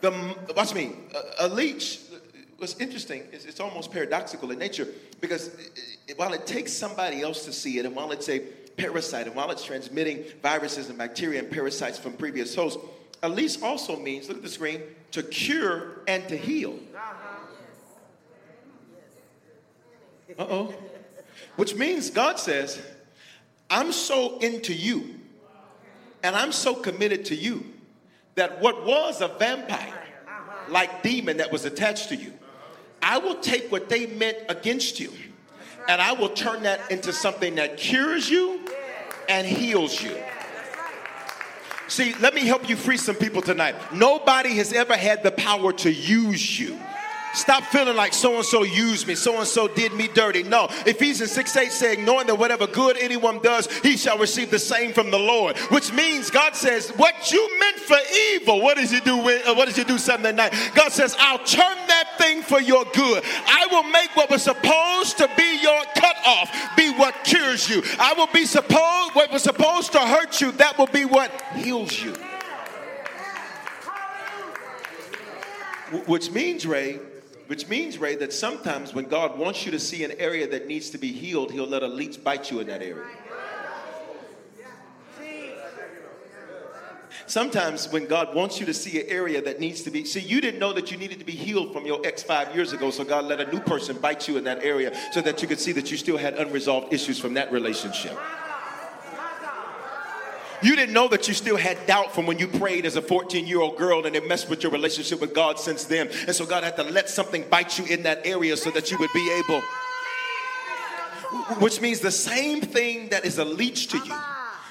The, watch me. A, a leech, what's interesting is it's almost paradoxical in nature because it- it- while it takes somebody else to see it, and while it's a parasite, and while it's transmitting viruses and bacteria and parasites from previous hosts, leech also means, look at the screen, to cure and to heal. Uh oh. Which means God says, I'm so into you and I'm so committed to you that what was a vampire like demon that was attached to you, I will take what they meant against you and I will turn that into something that cures you and heals you. See, let me help you free some people tonight. Nobody has ever had the power to use you. Stop feeling like so and so used me, so and so did me dirty. No, Ephesians 6 8 saying, knowing that whatever good anyone does, he shall receive the same from the Lord. Which means God says, what you meant for evil, what does he do? When, uh, what does he do Sunday night? God says, I'll turn that thing for your good. I will make what was supposed to be your cut off be what cures you. I will be supposed what was supposed to hurt you, that will be what heals you. Which means, Ray, which means, Ray, that sometimes when God wants you to see an area that needs to be healed, He'll let a leech bite you in that area. Sometimes when God wants you to see an area that needs to be, see, you didn't know that you needed to be healed from your ex five years ago, so God let a new person bite you in that area so that you could see that you still had unresolved issues from that relationship. You didn't know that you still had doubt from when you prayed as a 14 year old girl and it messed with your relationship with God since then. And so God had to let something bite you in that area so that you would be able, which means the same thing that is a leech to you.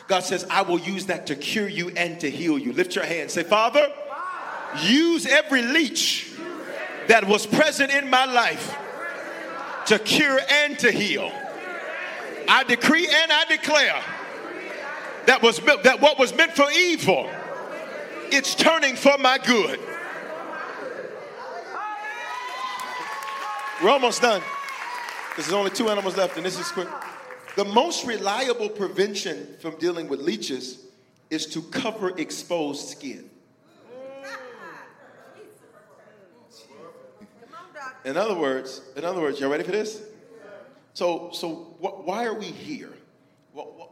God says, I will use that to cure you and to heal you. Lift your hand. Say, Father, use every leech that was present in my life to cure and to heal. I decree and I declare that was that what was meant for evil, it's turning for my good. We're almost done. There's only two animals left, and this is quick. The most reliable prevention from dealing with leeches is to cover exposed skin. In other words, in other words, y'all ready for this? So, so wh- why are we here?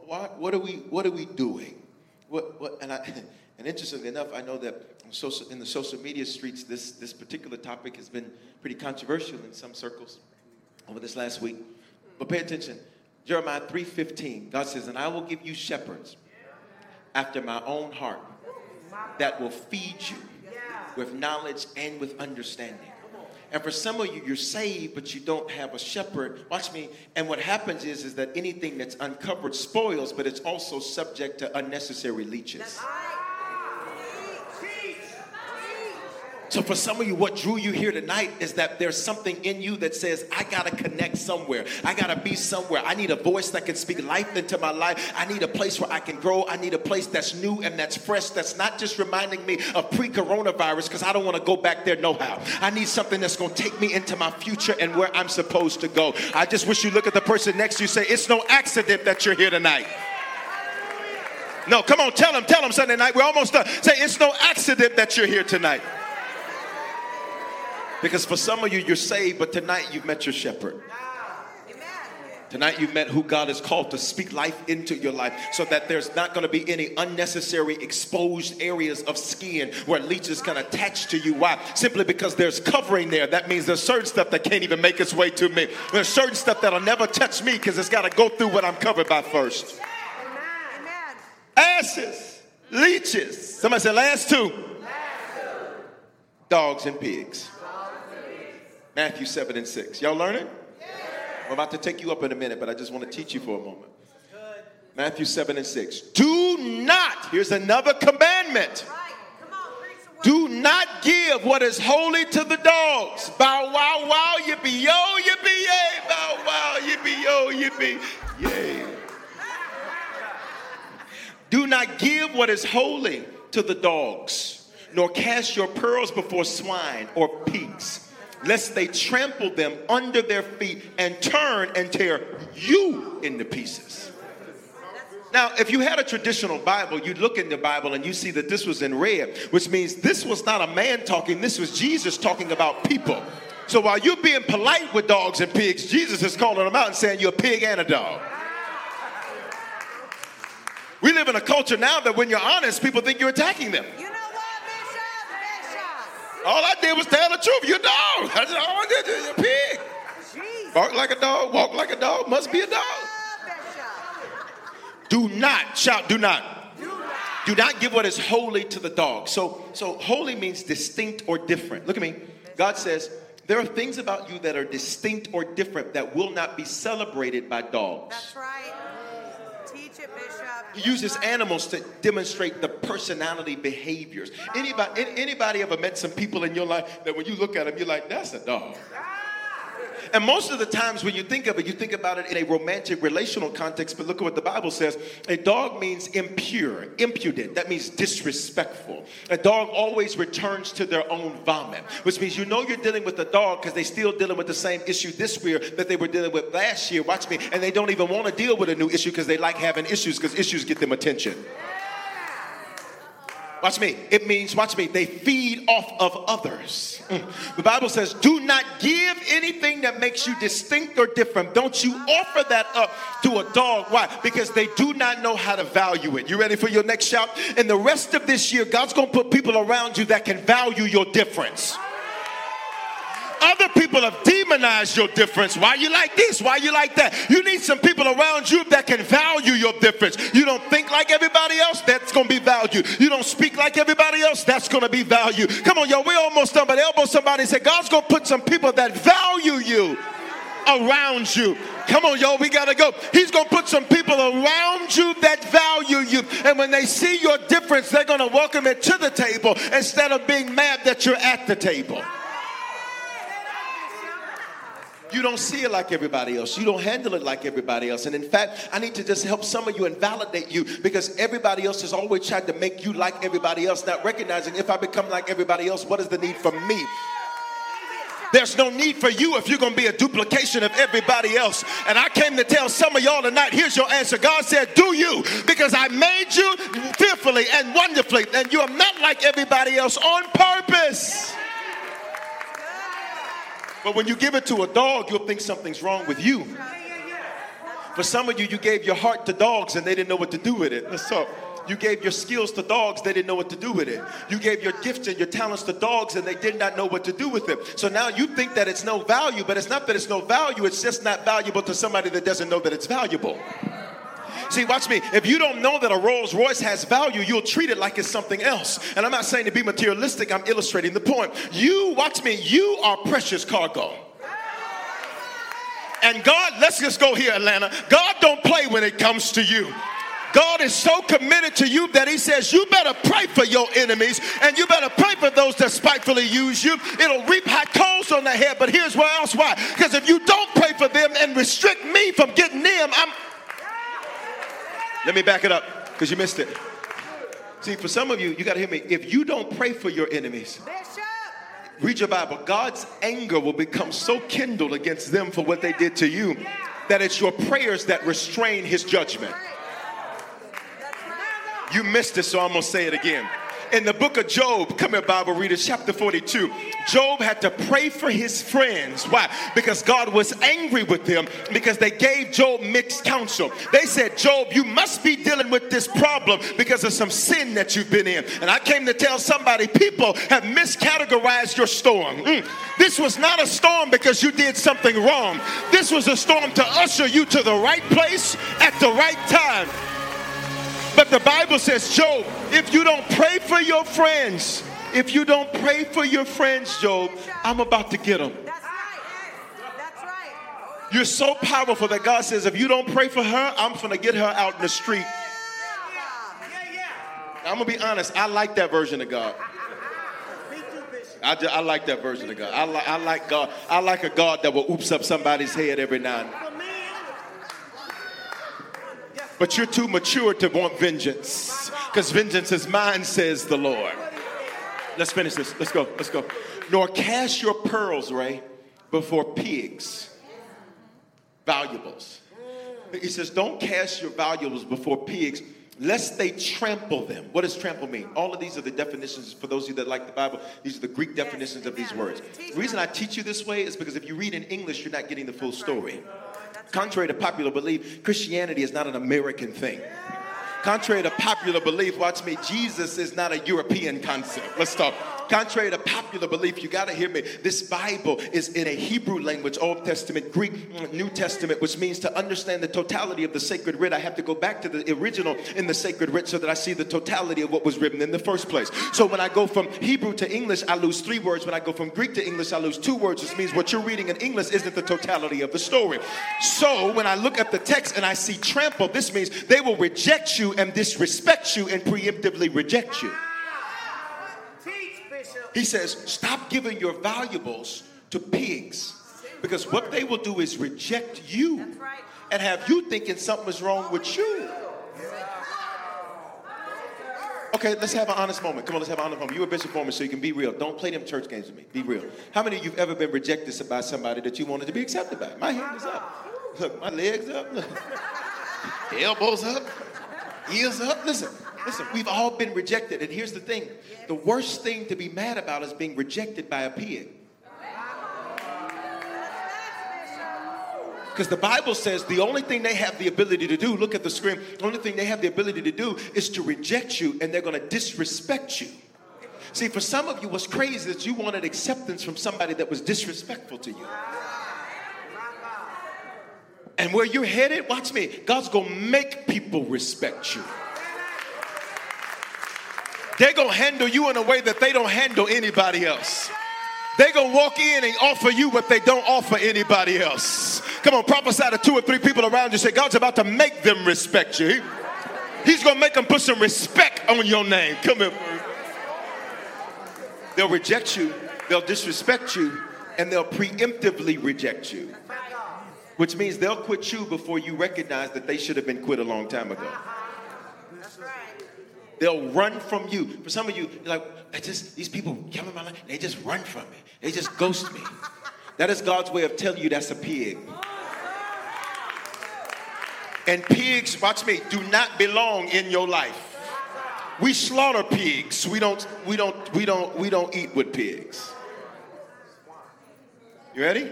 What, what, are we, what are we doing? What, what, and, I, <laughs> and interestingly enough, I know that social, in the social media streets, this, this particular topic has been pretty controversial in some circles over this last week. But pay attention. Jeremiah 3.15, God says, And I will give you shepherds after my own heart that will feed you with knowledge and with understanding. And for some of you, you're saved, but you don't have a shepherd. Watch me. And what happens is, is that anything that's uncovered spoils, but it's also subject to unnecessary leeches. So for some of you, what drew you here tonight is that there's something in you that says, I gotta connect somewhere. I gotta be somewhere. I need a voice that can speak life into my life. I need a place where I can grow. I need a place that's new and that's fresh, that's not just reminding me of pre-coronavirus, because I don't want to go back there no how. I need something that's gonna take me into my future and where I'm supposed to go. I just wish you look at the person next to you, say, it's no accident that you're here tonight. No, come on, tell them, tell them Sunday night. We're almost done. Say, it's no accident that you're here tonight. Because for some of you, you're saved, but tonight you've met your shepherd. Tonight you've met who God has called to speak life into your life so that there's not going to be any unnecessary exposed areas of skin where leeches can attach to you. Why? Simply because there's covering there. That means there's certain stuff that can't even make its way to me. There's certain stuff that'll never touch me because it's got to go through what I'm covered by first. Asses, leeches. Somebody said last two. Dogs and pigs. Matthew 7 and 6. Y'all learning? I'm about to take you up in a minute, but I just want to teach you for a moment. Matthew 7 and 6. Do not, here's another commandment. Do not give what is holy to the dogs. Bow wow wow, yippee yo, yippee yay. Bow wow, yippee yo, yippee yay. Do not give what is holy to the dogs, nor cast your pearls before swine or pigs, lest they trample them under their feet and turn and tear you into pieces. Now, if you had a traditional Bible, you'd look in the Bible and you see that this was in red, which means this was not a man talking, this was Jesus talking about people. So while you're being polite with dogs and pigs, Jesus is calling them out and saying you're a pig and a dog. We live in a culture now that when you're honest, people think you're attacking them. All I did was tell the truth. You're a dog. <laughs> I said, all I did you're a pig. Jesus. Bark like a dog, walk like a dog, must be a dog. Do not, shout, do not. Do not give what is holy to the dog. So, so holy means distinct or different. Look at me. God says, there are things about you that are distinct or different that will not be celebrated by dogs. That's right. Teach it, Bishop. Uses animals to demonstrate the personality behaviors. Anybody, anybody ever met some people in your life that when you look at them, you're like, that's a dog. And most of the times when you think of it, you think about it in a romantic relational context, but look at what the Bible says. A dog means impure, impudent. That means disrespectful. A dog always returns to their own vomit, which means you know you're dealing with a dog because they're still dealing with the same issue this year that they were dealing with last year. Watch me. And they don't even want to deal with a new issue because they like having issues because issues get them attention. Watch me. It means, watch me, they feed off of others. The Bible says, do not give anything that makes you distinct or different. Don't you offer that up to a dog. Why? Because they do not know how to value it. You ready for your next shout? In the rest of this year, God's going to put people around you that can value your difference. Other people have demonized your difference. Why you like this? Why you like that? You need some people around you that can value your difference. You don't think like everybody else, that's going to be valued. You don't speak like everybody else, that's going to be valued. Come on, y'all, we're almost done, but elbow somebody and say, God's going to put some people that value you around you. Come on, y'all, we gotta go. He's gonna put some people around you that value you. And when they see your difference, they're gonna welcome it to the table instead of being mad that you're at the table. You don't see it like everybody else. You don't handle it like everybody else. And in fact, I need to just help some of you and validate you because everybody else has always tried to make you like everybody else, not recognizing if I become like everybody else, what is the need for me? There's no need for you if you're going to be a duplication of everybody else. And I came to tell some of y'all tonight, here's your answer. God said, Do you, because I made you fearfully and wonderfully, and you are not like everybody else on purpose. But when you give it to a dog, you'll think something's wrong with you. For some of you, you gave your heart to dogs and they didn't know what to do with it. Let's. You gave your skills to dogs, they didn't know what to do with it. You gave your gifts and your talents to dogs and they did not know what to do with it. So now you think that it's no value, but it's not that it's no value, it's just not valuable to somebody that doesn't know that it's valuable. See, watch me. If you don't know that a Rolls Royce has value, you'll treat it like it's something else. And I'm not saying to be materialistic, I'm illustrating the point. You, watch me, you are precious cargo. And God, let's just go here, Atlanta. God don't play when it comes to you. God is so committed to you that He says, You better pray for your enemies and you better pray for those that spitefully use you. It'll reap hot coals on their head. But here's why else why. Because if you don't pray for them and restrict me from getting them, I'm. Let me back it up because you missed it. See, for some of you, you got to hear me. If you don't pray for your enemies, Bishop. read your Bible. God's anger will become so kindled against them for what they did to you that it's your prayers that restrain his judgment. You missed it, so I'm going to say it again. In the book of Job, come here, Bible readers, chapter 42, Job had to pray for his friends. Why? Because God was angry with them because they gave Job mixed counsel. They said, Job, you must be dealing with this problem because of some sin that you've been in. And I came to tell somebody, people have miscategorized your storm. Mm. This was not a storm because you did something wrong. This was a storm to usher you to the right place at the right time. But the Bible says, Job, if you don't pray for your friends, if you don't pray for your friends, Job, I'm about to get them. That's right. That's right. You're so powerful that God says, if you don't pray for her, I'm going to get her out in the street. I'm going to be honest, I like that version of God. I, ju- I like that version of God. I, li- I like God. I like a God that will oops up somebody's head every now and then. But you're too mature to want vengeance. Because vengeance is mine, says the Lord. Let's finish this. Let's go. Let's go. Nor cast your pearls, Ray, before pigs. Valuables. He says, don't cast your valuables before pigs, lest they trample them. What does trample mean? All of these are the definitions for those of you that like the Bible. These are the Greek definitions of these words. The reason I teach you this way is because if you read in English, you're not getting the full story. Contrary to popular belief, Christianity is not an American thing. Contrary to popular belief, watch me, Jesus is not a European concept. Let's talk. Contrary to popular belief, you got to hear me. This Bible is in a Hebrew language, Old Testament, Greek, New Testament, which means to understand the totality of the sacred writ, I have to go back to the original in the sacred writ so that I see the totality of what was written in the first place. So when I go from Hebrew to English, I lose three words. When I go from Greek to English, I lose two words, which means what you're reading in English isn't the totality of the story. So when I look at the text and I see trample, this means they will reject you and disrespect you and preemptively reject you. He says, stop giving your valuables to pigs because what they will do is reject you and have you thinking something is wrong with you. Okay, let's have an honest moment. Come on, let's have an honest moment. You're a bishop for me, so you can be real. Don't play them church games with me. Be real. How many of you have ever been rejected by somebody that you wanted to be accepted by? My hand is up. Look, <laughs> my legs up. Look. <laughs> Elbows up. Ears up. Listen, listen, we've all been rejected. And here's the thing the worst thing to be mad about is being rejected by a pig. Because the Bible says the only thing they have the ability to do, look at the screen, the only thing they have the ability to do is to reject you and they're going to disrespect you. See, for some of you, what's crazy is that you wanted acceptance from somebody that was disrespectful to you. And where you're headed, watch me, God's going to make people respect you. They're going to handle you in a way that they don't handle anybody else. They're going to walk in and offer you what they don't offer anybody else. Come on, prophesy to two or three people around you. Say, God's about to make them respect you. He's going to make them put some respect on your name. Come here. They'll reject you, they'll disrespect you, and they'll preemptively reject you. Which means they'll quit you before you recognize that they should have been quit a long time ago. They'll run from you. For some of you, you're like, I just these people come in my life, they just run from me. They just ghost me. <laughs> That is God's way of telling you that's a pig. And pigs, watch me, do not belong in your life. We slaughter pigs. We don't, we don't, we don't, we don't eat with pigs. You ready?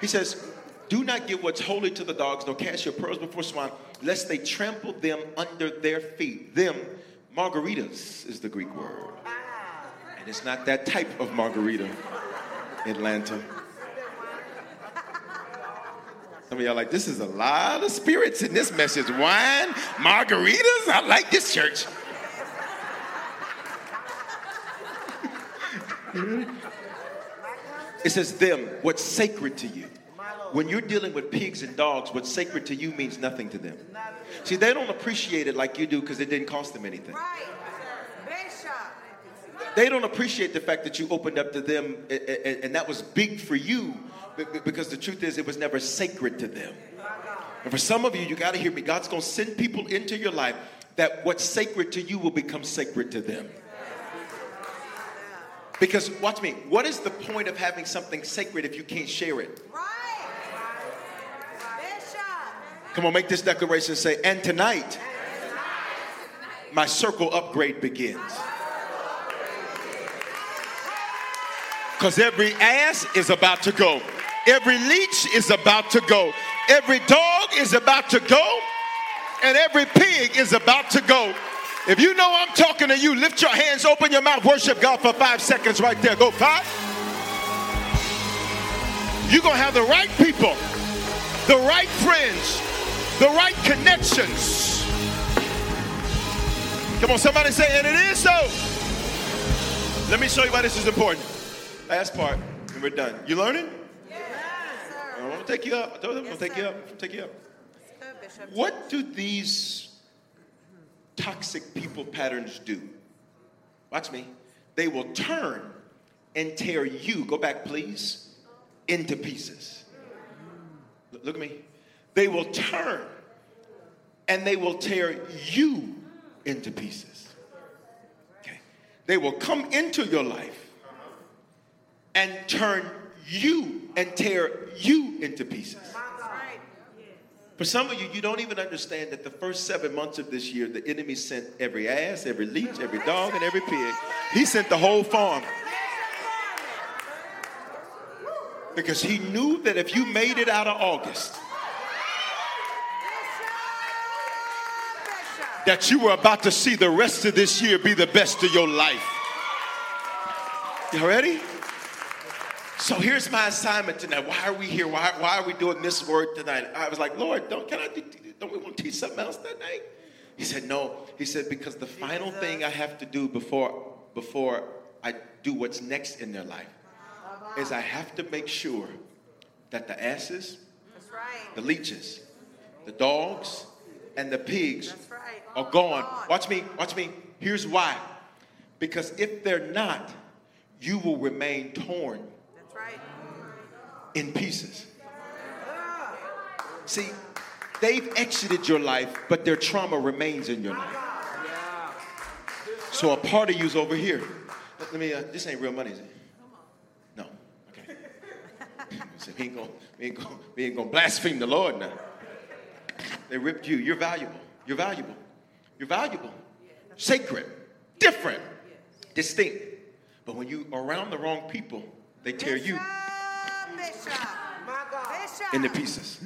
He says, Do not give what's holy to the dogs, nor cast your pearls before swine, lest they trample them under their feet. Them, margaritas is the Greek word. And it's not that type of margarita, Atlanta. Some of y'all like, this is a lot of spirits in this message. Wine, margaritas. I like this church. <laughs> It says them, what's sacred to you. When you're dealing with pigs and dogs, what's sacred to you means nothing to them. See, they don't appreciate it like you do because it didn't cost them anything. They don't appreciate the fact that you opened up to them and that was big for you be- be- because the truth is it was never sacred to them. And for some of you, you got to hear me. God's going to send people into your life that what's sacred to you will become sacred to them. Because watch me, what is the point of having something sacred if you can't share it? Right. Come on, make this declaration say, and tonight, my circle upgrade begins. Because every ass is about to go, every leech is about to go, every dog is about to go, and every pig is about to go. If you know I'm talking to you, lift your hands, open your mouth, worship God for five seconds right there. Go five. You're going to have the right people the right friends, the right connections. Come on, somebody say, and it is so. Let me show you why this is important. Last part, and we're done. You learning? Yes, sir. I'm gonna take you up. I told them I'm Yes, gonna take you up. I'm gonna take you up. Good, What do these toxic people patterns do? Watch me. They will turn and tear you, go back please, into pieces. Look at me. They will turn and they will tear you into pieces. Okay. They will come into your life and turn you and tear you into pieces. For some of you, you don't even understand that the first seven months of this year, the enemy sent every ass, every leech, every dog, and every pig. He sent the whole farm. Because he knew that if you made it out of August, that you were about to see the rest of this year be the best of your life. You ready? So here's my assignment tonight. Why are we here? Why, why are we doing this word tonight? I was like, Lord, don't can I do, don't we want to teach something else that night? He said, No. He said, because the final thing I have to do before before I do what's next in their life is I have to make sure that the asses, That's right. the leeches, the dogs, and the pigs right. are gone. Watch me, watch me. Here's why. Because if they're not, you will remain torn That's right. in pieces. See, they've exited your life, but their trauma remains in your life. So a part of you's over here. Let let me, uh, this ain't real money, is it? No. Okay. <laughs> we ain't gonna, we ain't gonna, we ain't gonna blaspheme the Lord now. They ripped you. You're valuable. You're valuable. You're valuable. Sacred. Different. Distinct. But when you are around the wrong people, they tear you Bishop. Bishop. My God. Bishop. into pieces.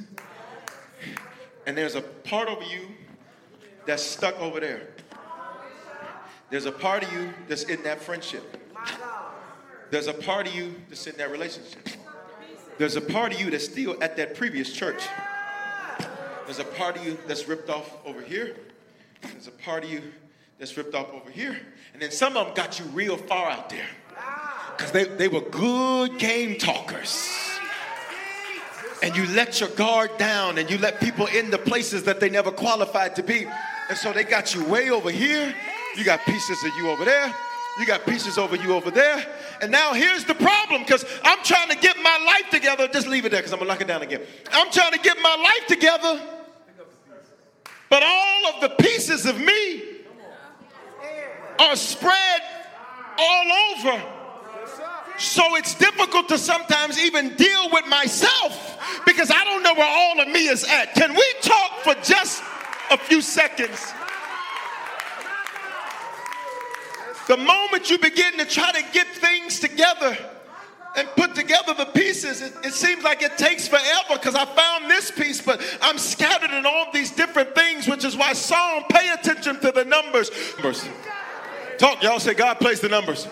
And there's a part of you that's stuck over there. There's a part of you that's in that friendship. There's a part of you that's in that relationship. There's a part of you that's still at that previous church. There's a part of you that's ripped off over here. There's a part of you that's ripped off over here. And then some of them got you real far out there. Because they, they were good game talkers. And you let your guard down and you let people in the places that they never qualified to be. And so they got you way over here. You got pieces of you over there. You got pieces over you over there. And now here's the problem because I'm trying to get my life together. Just leave it there because I'm going to lock it down again. I'm trying to get my life together. But all of the pieces of me are spread all over. So it's difficult to sometimes even deal with myself because I don't know where all of me is at. Can we talk for just a few seconds? The moment you begin to try to get things together and put together the pieces, it, it seems like it takes forever because I found this piece, but I'm scattered in all these different things, which is why Psalm, pay attention to the numbers. Talk, y'all say God plays the numbers.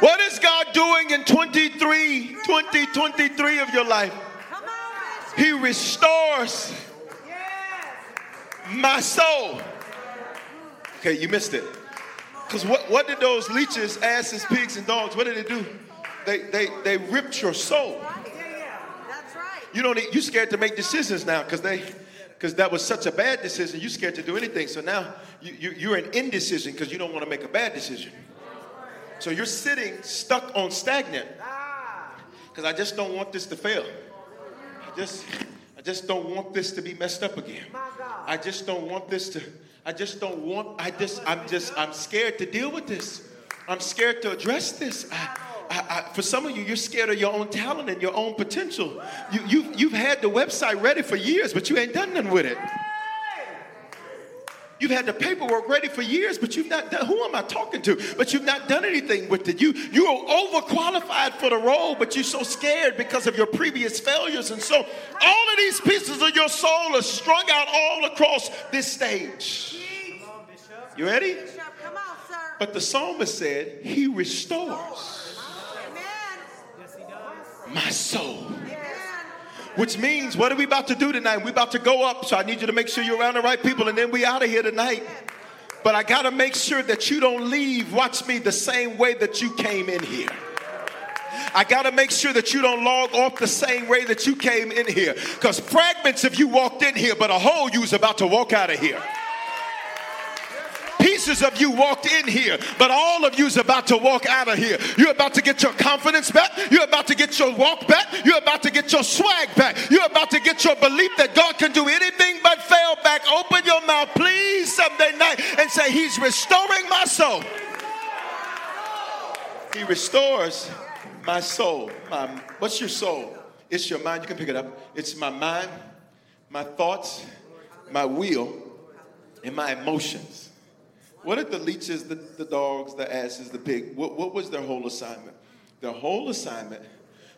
What is God doing in 23, 2023 of your life? He restores my soul. Okay, you missed it. Because what, what did those leeches, asses, pigs, and dogs, what did they do? They, they, they ripped your soul. That's right. You don't need, you scared to make decisions now because they because that was such a bad decision. You scared to do anything. So now you, you, you're in indecision because you don't want to make a bad decision. So you're sitting stuck on stagnant ah. because I just don't want this to fail. I just I just don't want this to be messed up again. I just don't want this to. I just don't want. I just I'm just I'm scared to deal with this. I'm scared to address this. I, I, I, for some of you, you're scared of your own talent and your own potential. You, you, you've had the website ready for years, but you ain't done nothing with it. You've had the paperwork ready for years, but you've not done. Who am I talking to? But you've not done anything with it. You you are overqualified for the role, but you're so scared because of your previous failures, and so all of these pieces of your soul are strung out all across this stage. You ready? Bishop, come on, sir. But the psalmist said, He restores. My soul. Which means, what are we about to do tonight? We're about to go up, so I need you to make sure you're around the right people, and then we out of here tonight. But I gotta make sure that you don't leave, watch me, the same way that you came in here. I gotta make sure that you don't log off the same way that you came in here. Because fragments of you walked in here, but a whole you's about to walk out of here. Pieces of you walked in here, but all of you's about to walk out of here. You're about to get your confidence back. You're about to get your walk back. You're about to get your swag back. You're about to get your belief that God can do anything but fail back. Open your mouth, please, Sunday night and say, He's restoring my soul. He restores my soul. My, what's your soul? It's your mind. You can pick it up. It's my mind, my thoughts, my will, and my emotions. What did the leeches, the, the dogs, the asses, the pig, what, what was their whole assignment? Their whole assignment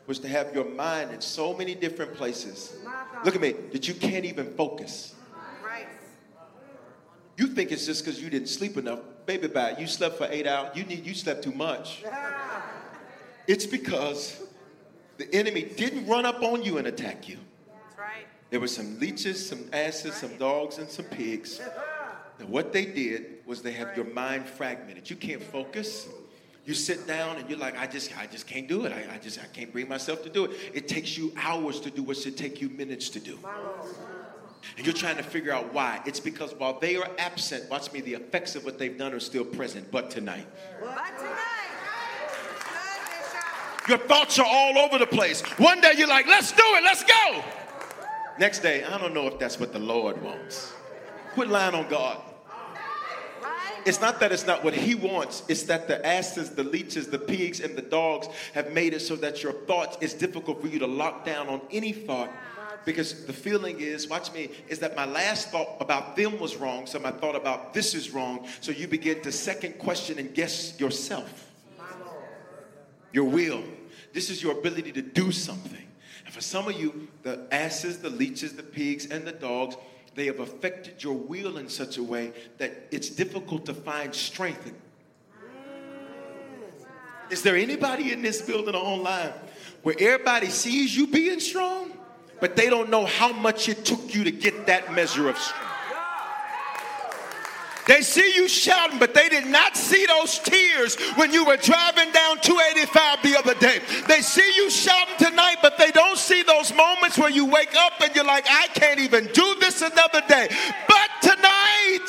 was to have your mind in so many different places. Look at me, that you can't even focus. Right. You think it's just because you didn't sleep enough. Baby, bye. You slept for eight hours. You need you slept too much. It's because the enemy didn't run up on you and attack you. That's right. There were some leeches, some asses, some dogs, and some pigs. And what they did was they have your mind fragmented. You can't focus. You sit down and you're like, I just, I just can't do it. I, I just, I can't bring myself to do it. It takes you hours to do what should take you minutes to do. And you're trying to figure out why. It's because while they are absent, watch me, the effects of what they've done are still present. But tonight, But tonight, your thoughts are all over the place. One day you're like, let's do it, let's go. Next day, I don't know if that's what the Lord wants. Quit lying on God. It's not that it's not what He wants, it's that the asses, the leeches, the pigs, and the dogs have made it so that your thoughts, it's difficult for you to lock down on any thought. Because the feeling is, watch me, is that my last thought about them was wrong, so my thought about this is wrong. So you begin to second question and guess yourself, your will. This is your ability to do something. And for some of you, the asses, the leeches, the pigs, and the dogs, they have affected your will in such a way that it's difficult to find strength. Is there anybody in this building or online where everybody sees you being strong, but they don't know how much it took you to get that measure of strength? They see you shouting, but they did not see those tears when you were driving down 285 the other day. They see you shouting tonight, but they don't see those moments where you wake up and you're like, I can't even do this another day. But tonight,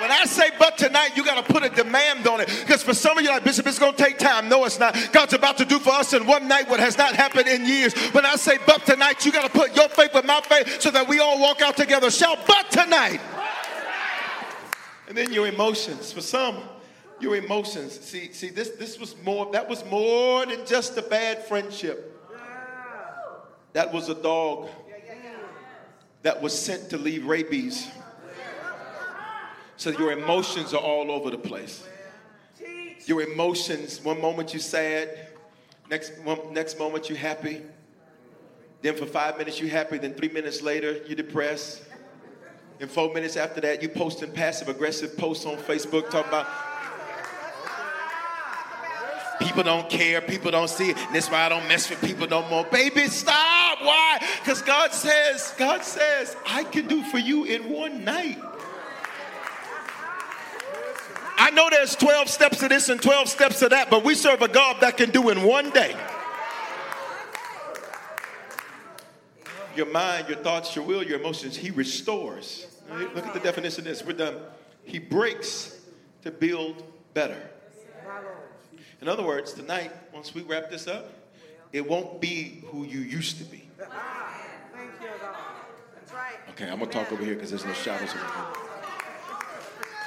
when I say but tonight, you got to put a demand on it. Because for some of you, like, Bishop, it's going to take time. No, it's not. God's about to do for us in one night what has not happened in years. When I say but tonight, you got to put your faith with my faith so that we all walk out together. Shout, but tonight. And then your emotions. For some, your emotions. See, see, this this was more, that was more than just a bad friendship. That was a dog that was sent to leave rabies. So your emotions are all over the place. Your emotions, one moment you sad, next one, next moment you happy. Then for five minutes you happy, then three minutes later you depressed. And four minutes after that, you posting passive aggressive posts on Facebook talking about people don't care, people don't see it. And that's why I don't mess with people no more. Baby, stop. Why? Because God says, God says, I can do for you in one night. I know there's 12 steps to this and 12 steps to that, but we serve a God that can do in one day. Your mind, your thoughts, your will, your emotions, He restores. Look at the definition of this. We're done. He breaks to build better. In other words, tonight, once we wrap this up, it won't be who you used to be. Okay, I'm gonna talk over here because there's no shadows over here.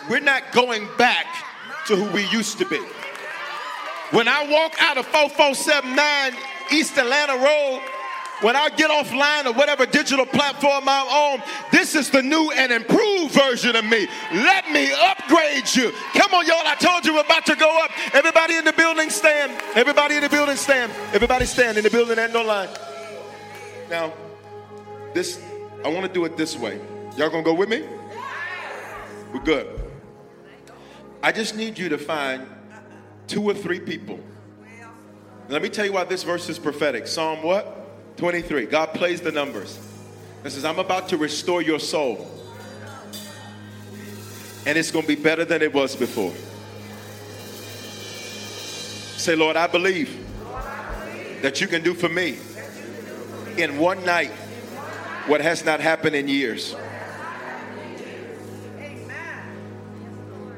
We're not going back to who we used to be. When I walk out of 4479 East Atlanta Road, when I get offline or whatever digital platform I'm on, this is the new and improved version of me. Let me upgrade you. Come on, y'all. I told you we're about to go up. Everybody in the building stand. Everybody in the building stand. Everybody stand in the building and no line. Now, this I want to do it this way. Y'all gonna go with me? We're good. I just need you to find two or three people. Let me tell you why this verse is prophetic. Psalm what? 23. God plays the numbers. It says, I'm about to restore your soul. And it's going to be better than it was before. Say, Lord, I believe that you can do for me in one night what has not happened in years.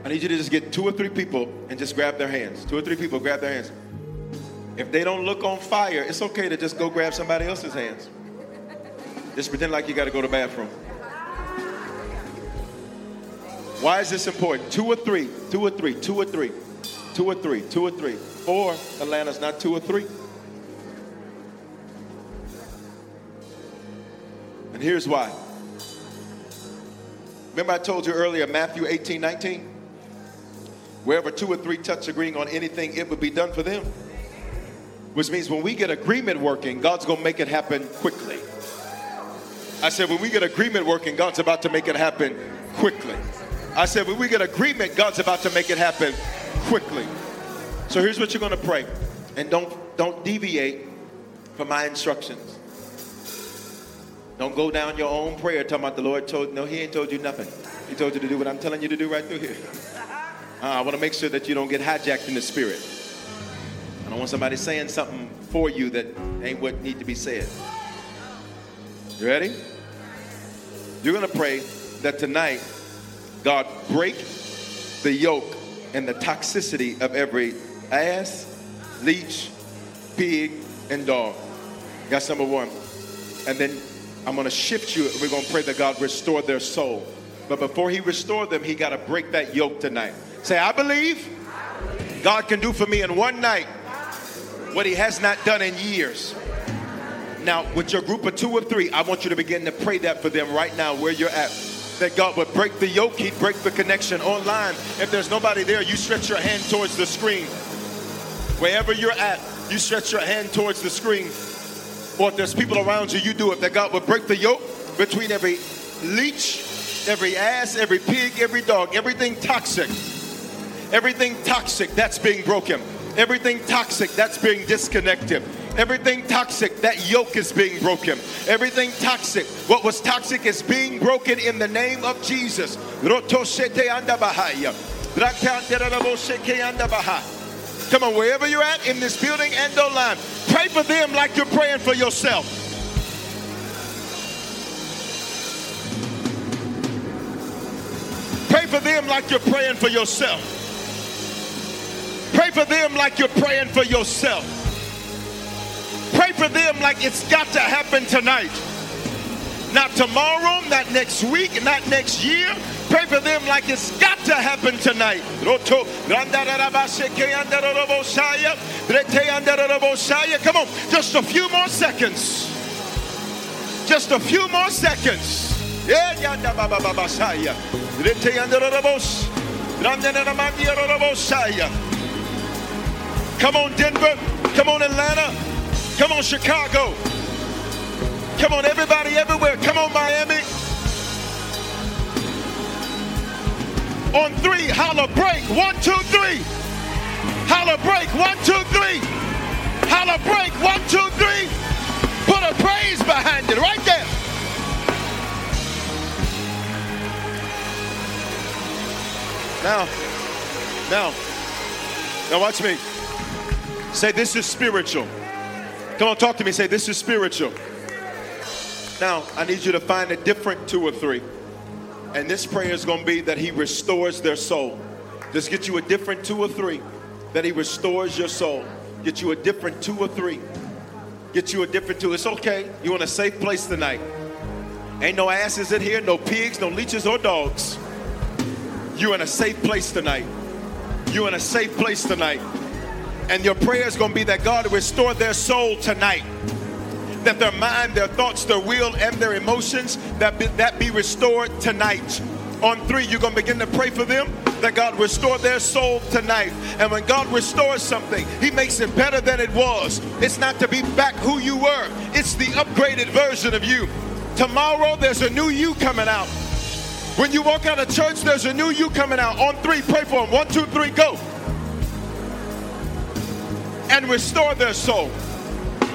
I need you to just get two or three people and just grab their hands. Two or three people, grab their hands. If they don't look on fire, it's okay to just go grab somebody else's hands. Just pretend like you got to go to the bathroom. Why is this important? Two or three, two or three, two or three, two or three, two or three. Four, Atlanta's not two or three. And here's why. Remember, I told you earlier, Matthew 18 19? Wherever two or three touch agreeing on anything, it would be done for them. Which means when we get agreement working, God's going to make it happen quickly. I said, when we get agreement working, God's about to make it happen quickly. I said, when we get agreement, God's about to make it happen quickly. So here's what you're going to pray. And don't don't deviate from my instructions. Don't go down your own prayer talking about the Lord told no, he ain't told you nothing. He told you to do what I'm telling you to do right through here. <laughs> Uh, I want to make sure that you don't get hijacked in the spirit. I don't want somebody saying something for you that ain't what need to be said. You ready? You're going to pray that tonight God break the yoke and the toxicity of every ass, leech, pig, and dog. That's number one. And then I'm going to shift you. We're going to pray that God restore their soul. But before He restore them, He got to break that yoke tonight. Say, I believe God can do for me in one night what He has not done in years. Now, with your group of two or three, I want you to begin to pray that for them right now where you're at. That God would break the yoke, He'd break the connection online. If there's nobody there, you stretch your hand towards the screen. Wherever you're at, you stretch your hand towards the screen. Or if there's people around you, you do it. That God would break the yoke between every leech, every ass, every pig, every dog, everything toxic. Everything toxic that's being broken. Everything toxic that's being disconnected. Everything toxic, that yoke is being broken. Everything toxic, what was toxic is being broken in the name of Jesus. Come on, wherever you're at in this building and online, pray for them like you're praying for yourself. Pray for them like you're praying for yourself. For them like you're praying for yourself. Pray for them like it's got to happen tonight. Not tomorrow, not next week, not next year. Pray for them like it's got to happen tonight. Come on, just a few more seconds. Just a few more seconds. Yeah, Come on, Denver. Come on, Atlanta. Come on, Chicago. Come on, everybody everywhere. Come on, Miami. On three, holla break. One, two, three. Holla break. One, two, three. Holla break. One, two, three. Put a praise behind it right there. Now, now, now watch me. Say, this is spiritual. Come on, talk to me. Say, this is spiritual. Now, I need you to find a different two or three. And this prayer is going to be that He restores their soul. Just get you a different two or three. That He restores your soul. Get you a different two or three. Get you a different two. It's okay. You're in a safe place tonight. Ain't no asses in here, no pigs, no leeches or dogs. You're in a safe place tonight. You're in a safe place tonight. And your prayer is going to be that God restore their soul tonight. That their mind, their thoughts, their will, and their emotions, that be, that be restored tonight. On three, you're going to begin to pray for them that God restore their soul tonight. And when God restores something, He makes it better than it was. It's not to be back who you were, it's the upgraded version of you. Tomorrow, there's a new you coming out. When you walk out of church, there's a new you coming out. On three, pray for them. One, two, three, go. And restore their soul,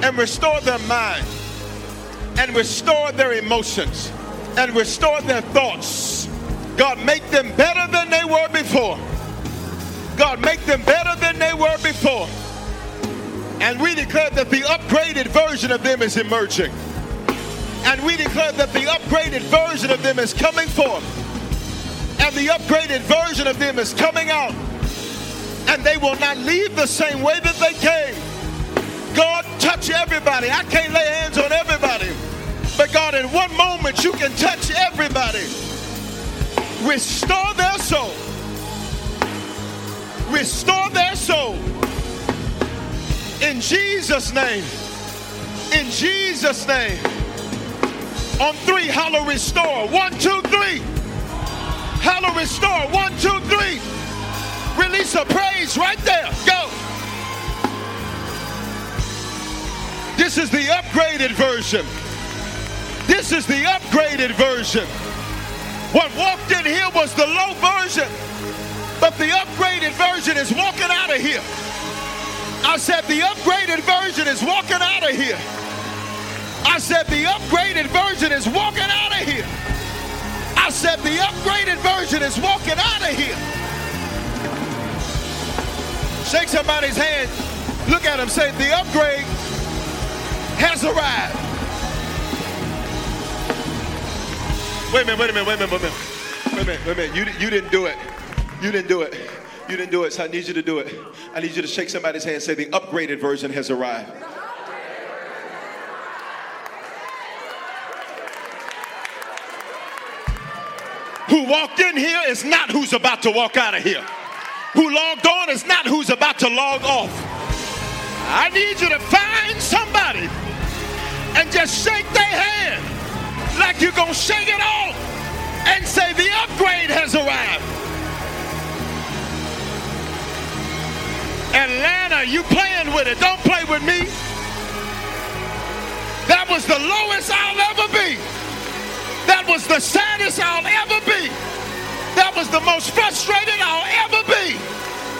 and restore their mind, and restore their emotions, and restore their thoughts. God, make them better than they were before. God, make them better than they were before. And we declare that the upgraded version of them is emerging. And we declare that the upgraded version of them is coming forth. And the upgraded version of them is coming out. And they will not leave the same way that they came. God, touch everybody. I can't lay hands on everybody. But God, in one moment, you can touch everybody. Restore their soul. Restore their soul. In Jesus' name. In Jesus' name. On three, hollow restore. One, two, three. Hollow restore. One, two, three. Release a praise right there. Go. This is the upgraded version. This is the upgraded version. What walked in here was the low version, but the upgraded version is walking out of here. I said the upgraded version is walking out of here. I said the upgraded version is walking out of here. I said the upgraded version is walking out of here. Shake somebody's hand. Look at him. Say, the upgrade has arrived. Wait a minute, wait a minute, wait a minute, wait a minute. Wait a minute, wait a minute. You, you didn't do it. You didn't do it. You didn't do it, so I need you to do it. I need you to shake somebody's hand and say, the upgraded version has arrived. Who walked in here is not who's about to walk out of here. Who logged on is not who's about to log off. I need you to find somebody and just shake their hand like you're going to shake it off and say, The upgrade has arrived. Atlanta, you playing with it. Don't play with me. That was the lowest I'll ever be. That was the saddest I'll ever be. That was the most frustrated I'll ever be.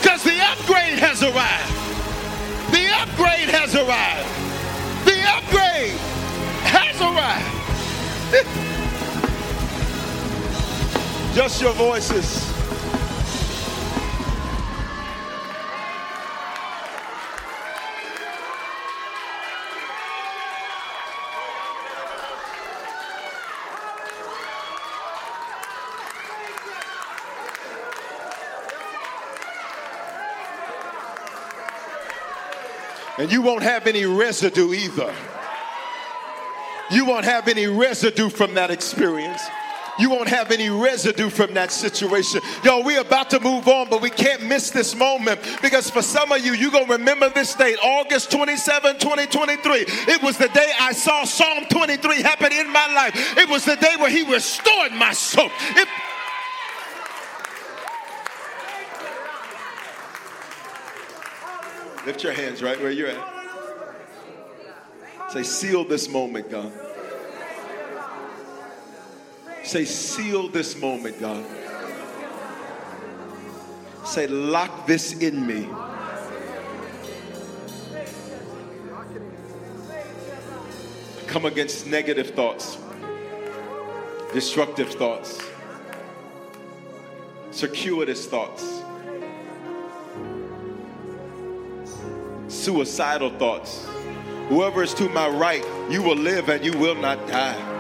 Because the upgrade has arrived. The upgrade has arrived. The upgrade has arrived. <laughs> Just your voices. And you won't have any residue either. You won't have any residue from that experience. You won't have any residue from that situation. Yo, we're about to move on, but we can't miss this moment because for some of you, you're going to remember this date, August 27, 2023. It was the day I saw Psalm 23 happen in my life. It was the day where He restored my soul. It, Lift your hands right where you're at. Say, seal this moment, God. Say, seal this moment, God. Say, lock this in me. Come against negative thoughts, destructive thoughts, circuitous thoughts, suicidal thoughts. Whoever is to my right, you will live and you will not die.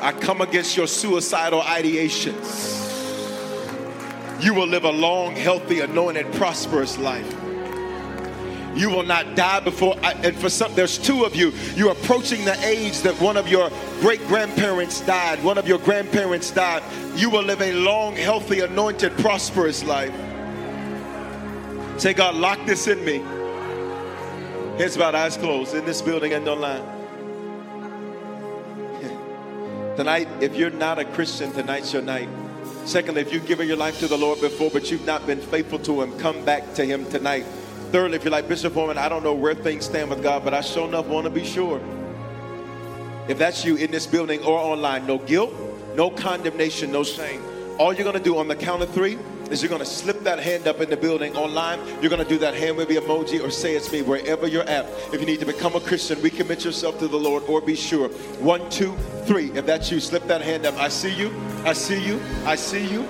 I come against your suicidal ideations. You will live a long, healthy, anointed, prosperous life. You will not die before, I, and for some, there's two of you. You're approaching the age that one of your great grandparents died, one of your grandparents died. You will live a long, healthy, anointed, prosperous life. Say, God, lock this in me. Heads bowed, eyes closed in this building and online. <laughs> Tonight, if you're not a Christian, tonight's your night. Secondly, if you've given your life to the Lord before, but you've not been faithful to Him, come back to Him tonight. Thirdly, if you're like Bishop Foreman, I don't know where things stand with God, but I sure enough want to be sure. If that's you in this building or online, no guilt, no condemnation, no shame. All you're going to do on the count of three is you're going to slip that hand up in the building online. You're going to do that hand wavy emoji or say it's me wherever you're at. If you need to become a Christian, recommit yourself to the Lord or be sure. One, two, three. If that's you, slip that hand up. I see you. I see you. I see you.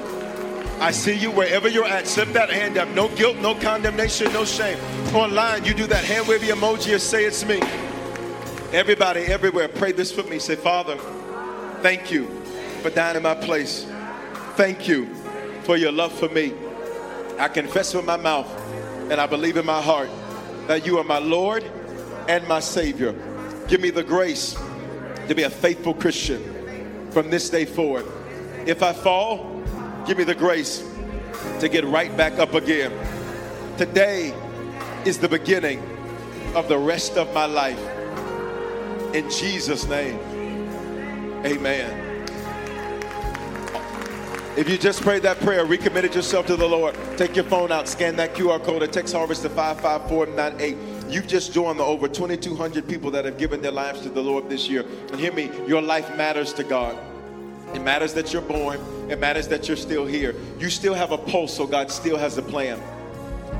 I see you wherever you're at. Slip that hand up. No guilt, no condemnation, no shame. Online, you do that hand wavy emoji or say it's me. Everybody, everywhere, pray this for me. Say, Father, thank you for dying in my place. Thank you for your love for me. I confess with my mouth and I believe in my heart that you are my Lord and my Savior. Give me the grace to be a faithful Christian from this day forward. If I fall, give me the grace to get right back up again. Today is the beginning of the rest of my life. In Jesus' name, amen. If you just prayed that prayer, recommitted yourself to the Lord, take your phone out, scan that QR code, and text Harvest to 55498. You've just joined the over 2,200 people that have given their lives to the Lord this year. And hear me, your life matters to God. It matters that you're born. It matters that you're still here. You still have a pulse, so God still has a plan.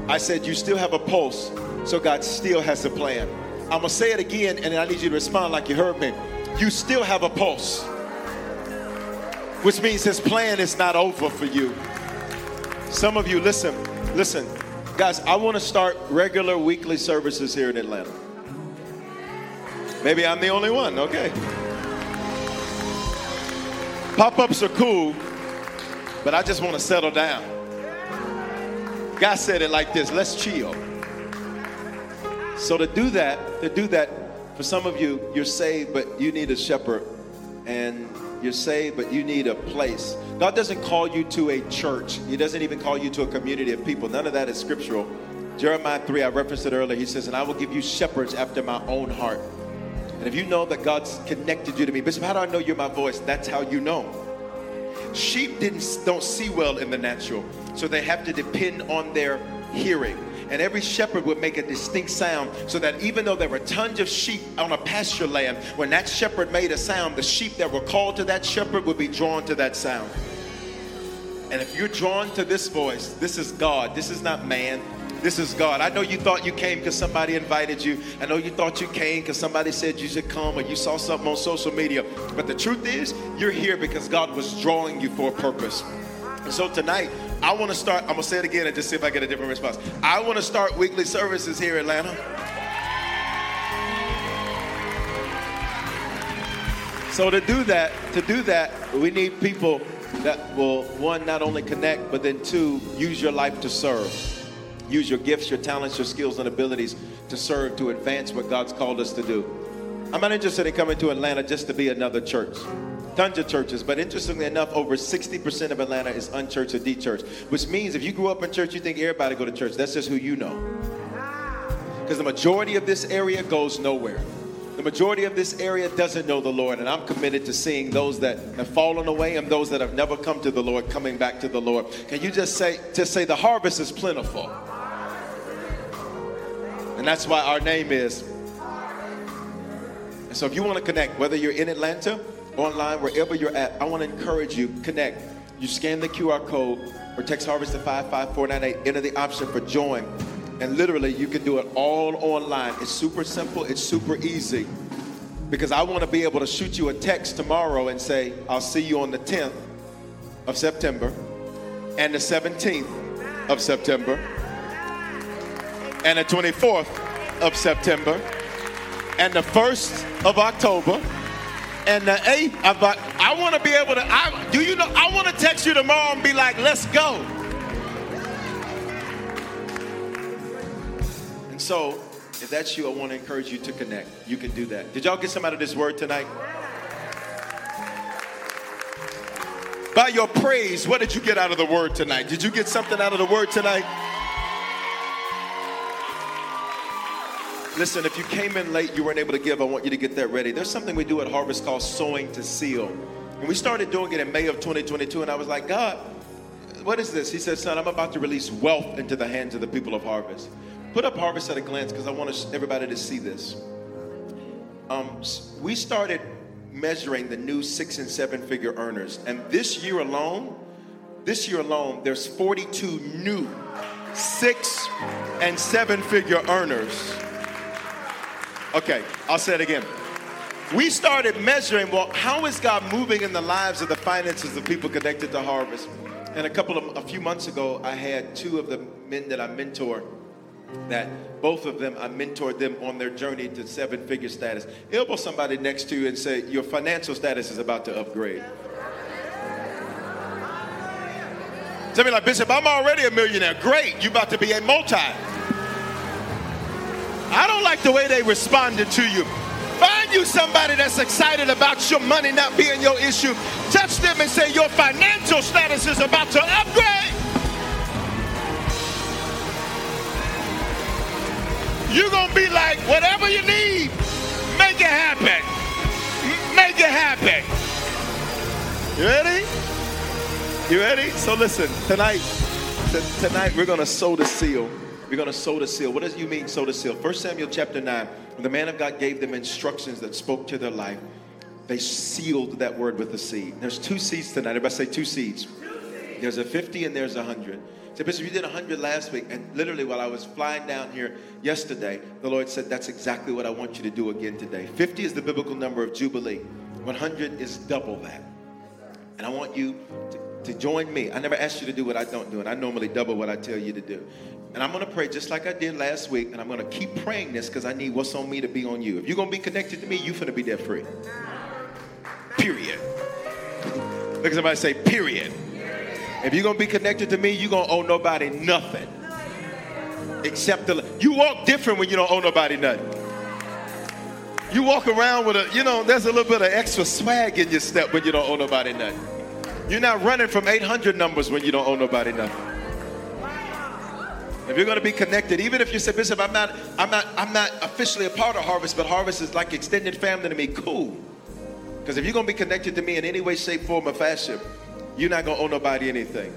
I said, You still have a pulse, so God still has a plan. I'm gonna say it again, and I need you to respond like you heard me. You still have a pulse, which means His plan is not over for you. Some of you, listen, listen, guys, I wanna start regular weekly services here in Atlanta. Maybe I'm the only one, okay. Pop ups are cool, but I just wanna settle down. God said it like this let's chill. So to do that, to do that, for some of you, you're saved, but you need a shepherd. And you're saved, but you need a place. God doesn't call you to a church. He doesn't even call you to a community of people. None of that is scriptural. Jeremiah 3, I referenced it earlier. He says, And I will give you shepherds after my own heart. And if you know that God's connected you to me, Bishop, how do I know you're my voice? That's how you know. Sheep didn't don't see well in the natural, so they have to depend on their hearing. And every shepherd would make a distinct sound so that even though there were tons of sheep on a pasture land, when that shepherd made a sound, the sheep that were called to that shepherd would be drawn to that sound. And if you're drawn to this voice, this is God. This is not man. This is God. I know you thought you came because somebody invited you. I know you thought you came because somebody said you should come or you saw something on social media. But the truth is, you're here because God was drawing you for a purpose. So tonight, I want to start, I'm to say it again and just see if I get a different response. I want to start weekly services here in Atlanta. So to do that, to do that, we need people that will one not only connect, but then two, use your life to serve. Use your gifts, your talents, your skills, and abilities to serve, to advance what God's called us to do. I'm not interested in coming to Atlanta just to be another church. Tons of churches, but interestingly enough, over 60% of Atlanta is unchurched or de-churched, which means if you grew up in church, you think everybody go to church. That's just who you know. Because the majority of this area goes nowhere. The majority of this area doesn't know the Lord, and I'm committed to seeing those that have fallen away and those that have never come to the Lord coming back to the Lord. Can you just say, just say the harvest is plentiful? And that's why our name is. And so if you want to connect, whether you're in Atlanta, online, wherever you're at, I want to encourage you, connect. You scan the QR code or text Harvest to 55498, enter the option for join. And literally, you can do it all online. It's super simple, it's super easy. Because I want to be able to shoot you a text tomorrow and say, I'll see you on the 10th of September and the 17th of September and the 24th of September and the 1st of October and the 8th of October. I want to be able to, I, do you know, I want to text you tomorrow and be like, let's go. And so, if that's you, I want to encourage you to connect. You can do that. Did y'all get some out of this word tonight? By your praise, what did you get out of the word tonight? Did you get something out of the word tonight? Listen, if you came in late, you weren't able to give, I want you to get that ready. There's something we do at Harvest called sowing to seal. And we started doing it in May of 2022, and I was like, God, what is this? He said, Son, I'm about to release wealth into the hands of the people of Harvest. Put up Harvest at a glance because I want everybody to see this. Um, we started measuring the new six and seven figure earners, and this year alone, this year alone, there's 42 new six and seven figure earners. Okay, I'll say it again. We started measuring, well, how is God moving in the lives of the finances of people connected to Harvest? And a couple of, a few months ago, I had two of the men that I mentor that both of them, I mentored them on their journey to seven figure status. Elbow somebody next to you and say, Your financial status is about to upgrade. Tell me, like, Bishop, I'm already a millionaire. Great, you're about to be a multi. I don't like the way they responded to you. Find you somebody that's excited about your money not being your issue. Touch them and say, Your financial status is about to upgrade. You're going to be like, whatever you need, make it happen. Make it happen. You ready? You ready? So listen, tonight, t- tonight we're going to sow the seal. We're going to sow the seal. What does you mean sow the seal? 1 Samuel chapter 9, when the man of God gave them instructions that spoke to their life, they sealed that word with a seed. There's two seeds tonight. Everybody say two seeds. There's a 50 and there's a 100. Say, Bishop, you did 100 last week. And literally, while I was flying down here yesterday, the Lord said, That's exactly what I want you to do again today. 50 is the biblical number of Jubilee, 100 is double that. And I want you to, to join me. I never asked you to do what I don't do, and I normally double what I tell you to do. And I'm going to pray just like I did last week, and I'm going to keep praying this because I need what's on me to be on you. If you're going to be connected to me, you're going to be debt free. Period. Look at somebody say, period. If you're going to be connected to me, you're going to owe nobody nothing. Except the, you walk different when you don't owe nobody nothing. You walk around with a, you know, there's a little bit of extra swag in your step when you don't owe nobody nothing. You're not running from 800 numbers when you don't owe nobody nothing. If you're going to be connected, even if you say, Bishop, I'm not, I'm not, I'm not officially a part of Harvest, but Harvest is like extended family to me. Cool. Because if you're going to be connected to me in any way, shape, form, or fashion, you're not going to owe nobody anything.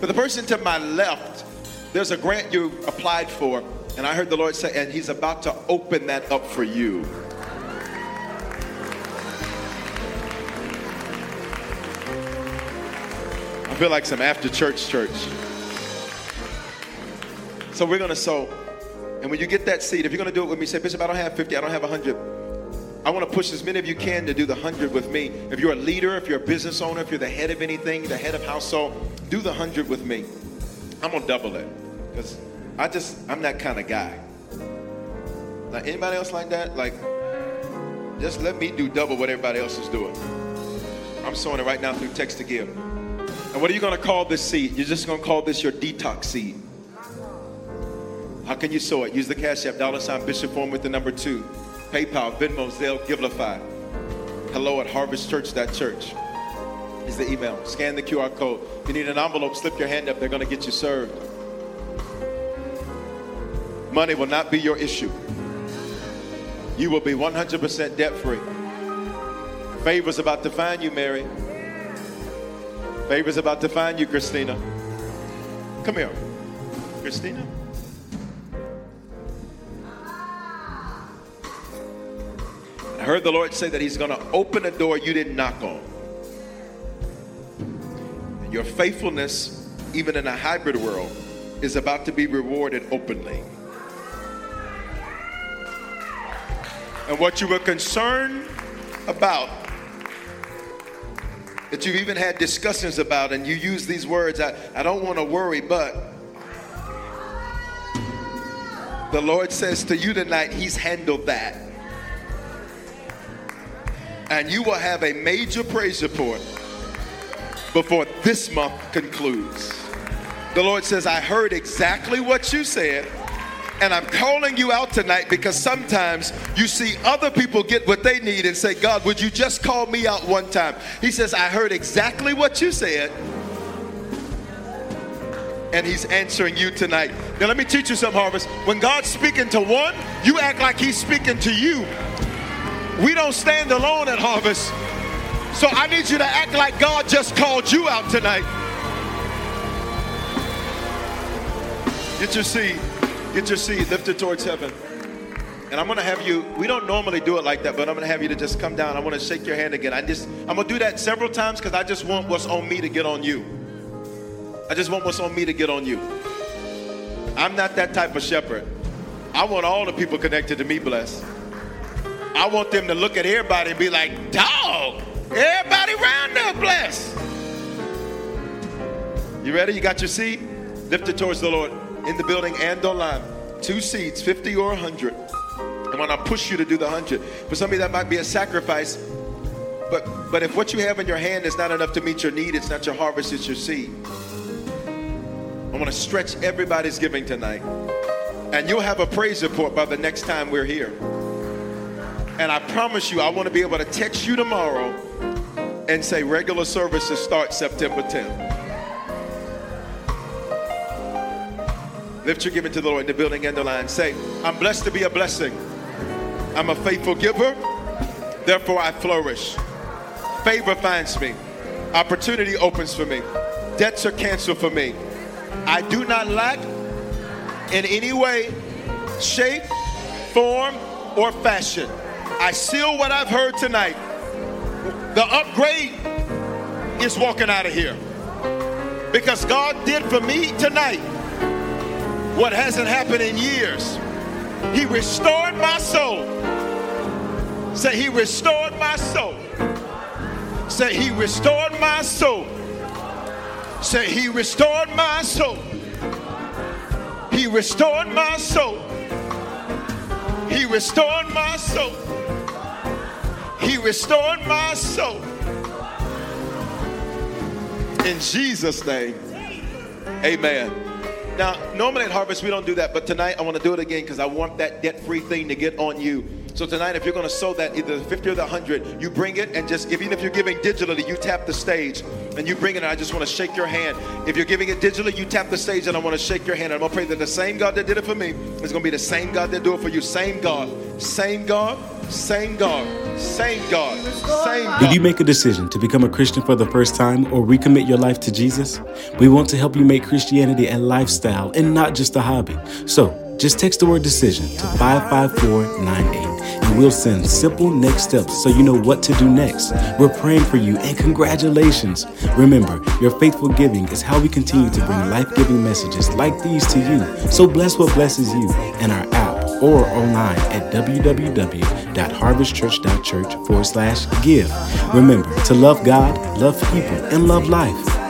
For the person to my left, there's a grant you applied for, and I heard the Lord say, and He's about to open that up for you. I feel like some after church church. So we're going to sow. And when you get that seed, if you're going to do it with me, say, Bishop, I don't have 50, I don't have 100. I want to push as many of you can to do the 100 with me. If you're a leader, if you're a business owner, if you're the head of anything, the head of household, do the 100 with me. I'm going to double it because I just, I'm that kind of guy. Now, anybody else like that? Like, just let me do double what everybody else is doing. I'm sowing it right now through text to give. And what are you going to call this seed? You're just going to call this your detox seed. How can you sow it? Use the Cash App, dollar sign Bishop Foreman with the number two. PayPal, Venmo, Zelle, Givelify. Hello at harvestchurch.church is the email. Scan the QR code. If you need an envelope, slip your hand up. They're going to get you served. Money will not be your issue. You will be 100% debt free. Favor's about to find you, Mary. Favor's about to find you, Christina. Come here. Christina? Heard the Lord say that He's going to open a door you didn't knock on. And your faithfulness, even in a hybrid world, is about to be rewarded openly. And what you were concerned about, that you've even had discussions about, and you use these words I, I don't want to worry, but the Lord says to you tonight, He's handled that and you will have a major praise report before this month concludes. The Lord says, I heard exactly what you said, and I'm calling you out tonight because sometimes you see other people get what they need and say, God, would you just call me out one time? He says, I heard exactly what you said, and He's answering you tonight. Now, let me teach you some Harvest. When God's speaking to one, you act like He's speaking to you. We don't stand alone at Harvest. So I need you to act like God just called you out tonight. Get your seed. Get your seed lifted towards heaven. And I'm gonna have you, we don't normally do it like that, but I'm gonna have you to just come down. I wanna shake your hand again. I just, I'm gonna do that several times because I just want what's on me to get on you. I just want what's on me to get on you. I'm not that type of shepherd. I want all the people connected to me blessed. I want them to look at everybody and be like, dog, everybody around there blessed. You ready? You got your seat? Lift it towards the Lord in the building and online. Two seats, 50 or 100. And when I push you to do the 100, for some of you that might be a sacrifice. But, but if what you have in your hand is not enough to meet your need, it's not your harvest, it's your seed. I want to stretch everybody's giving tonight. And you'll have a praise report by the next time we're here. And I promise you, I want to be able to text you tomorrow and say regular services start September 10th. Lift your giving to the Lord in the building and the line. Say, I'm blessed to be a blessing. I'm a faithful giver, therefore I flourish. Favor finds me. Opportunity opens for me. Debts are canceled for me. I do not lack in any way, shape, form, or fashion. I seal what I've heard tonight. The upgrade is walking out of here. Because God did for me tonight what hasn't happened in years. He restored my soul. Say, He restored my soul. Say, He restored my soul. Say, He restored my soul. He restored my soul. He restored my soul. He restored my soul. In Jesus' name, amen. Now, normally at Harvest, we don't do that, but tonight I want to do it again because I want that debt free thing to get on you. So tonight, if you're going to sow that, either the 50 or the 100, you bring it and just, even if you're giving digitally, you tap the stage and you bring it. And I just want to shake your hand. If you're giving it digitally, you tap the stage and I want to shake your hand. And I'm going to pray that the same God that did it for me is going to be the same God that do it for you. Same God, same God, same God, same God, same God. Did you make a decision to become a Christian for the first time or recommit your life to Jesus? We want to help you make Christianity a lifestyle and not just a hobby. So just text the word decision to 55498 and we'll send simple next steps so you know what to do next. We're praying for you and congratulations. Remember, your faithful giving is how we continue to bring life giving messages like these to you. So bless what blesses you in our app or online at www.harvestchurch.church forward slash give. Remember to love God, love people, and love life.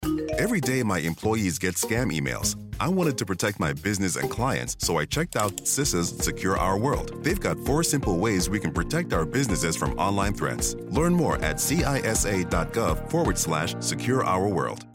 Every day, my employees get scam emails. I wanted to protect my business and clients, so I checked out CISA's Secure Our World. They've got four simple ways we can protect our businesses from online threats. Learn more at cisa.gov forward slash secure our world.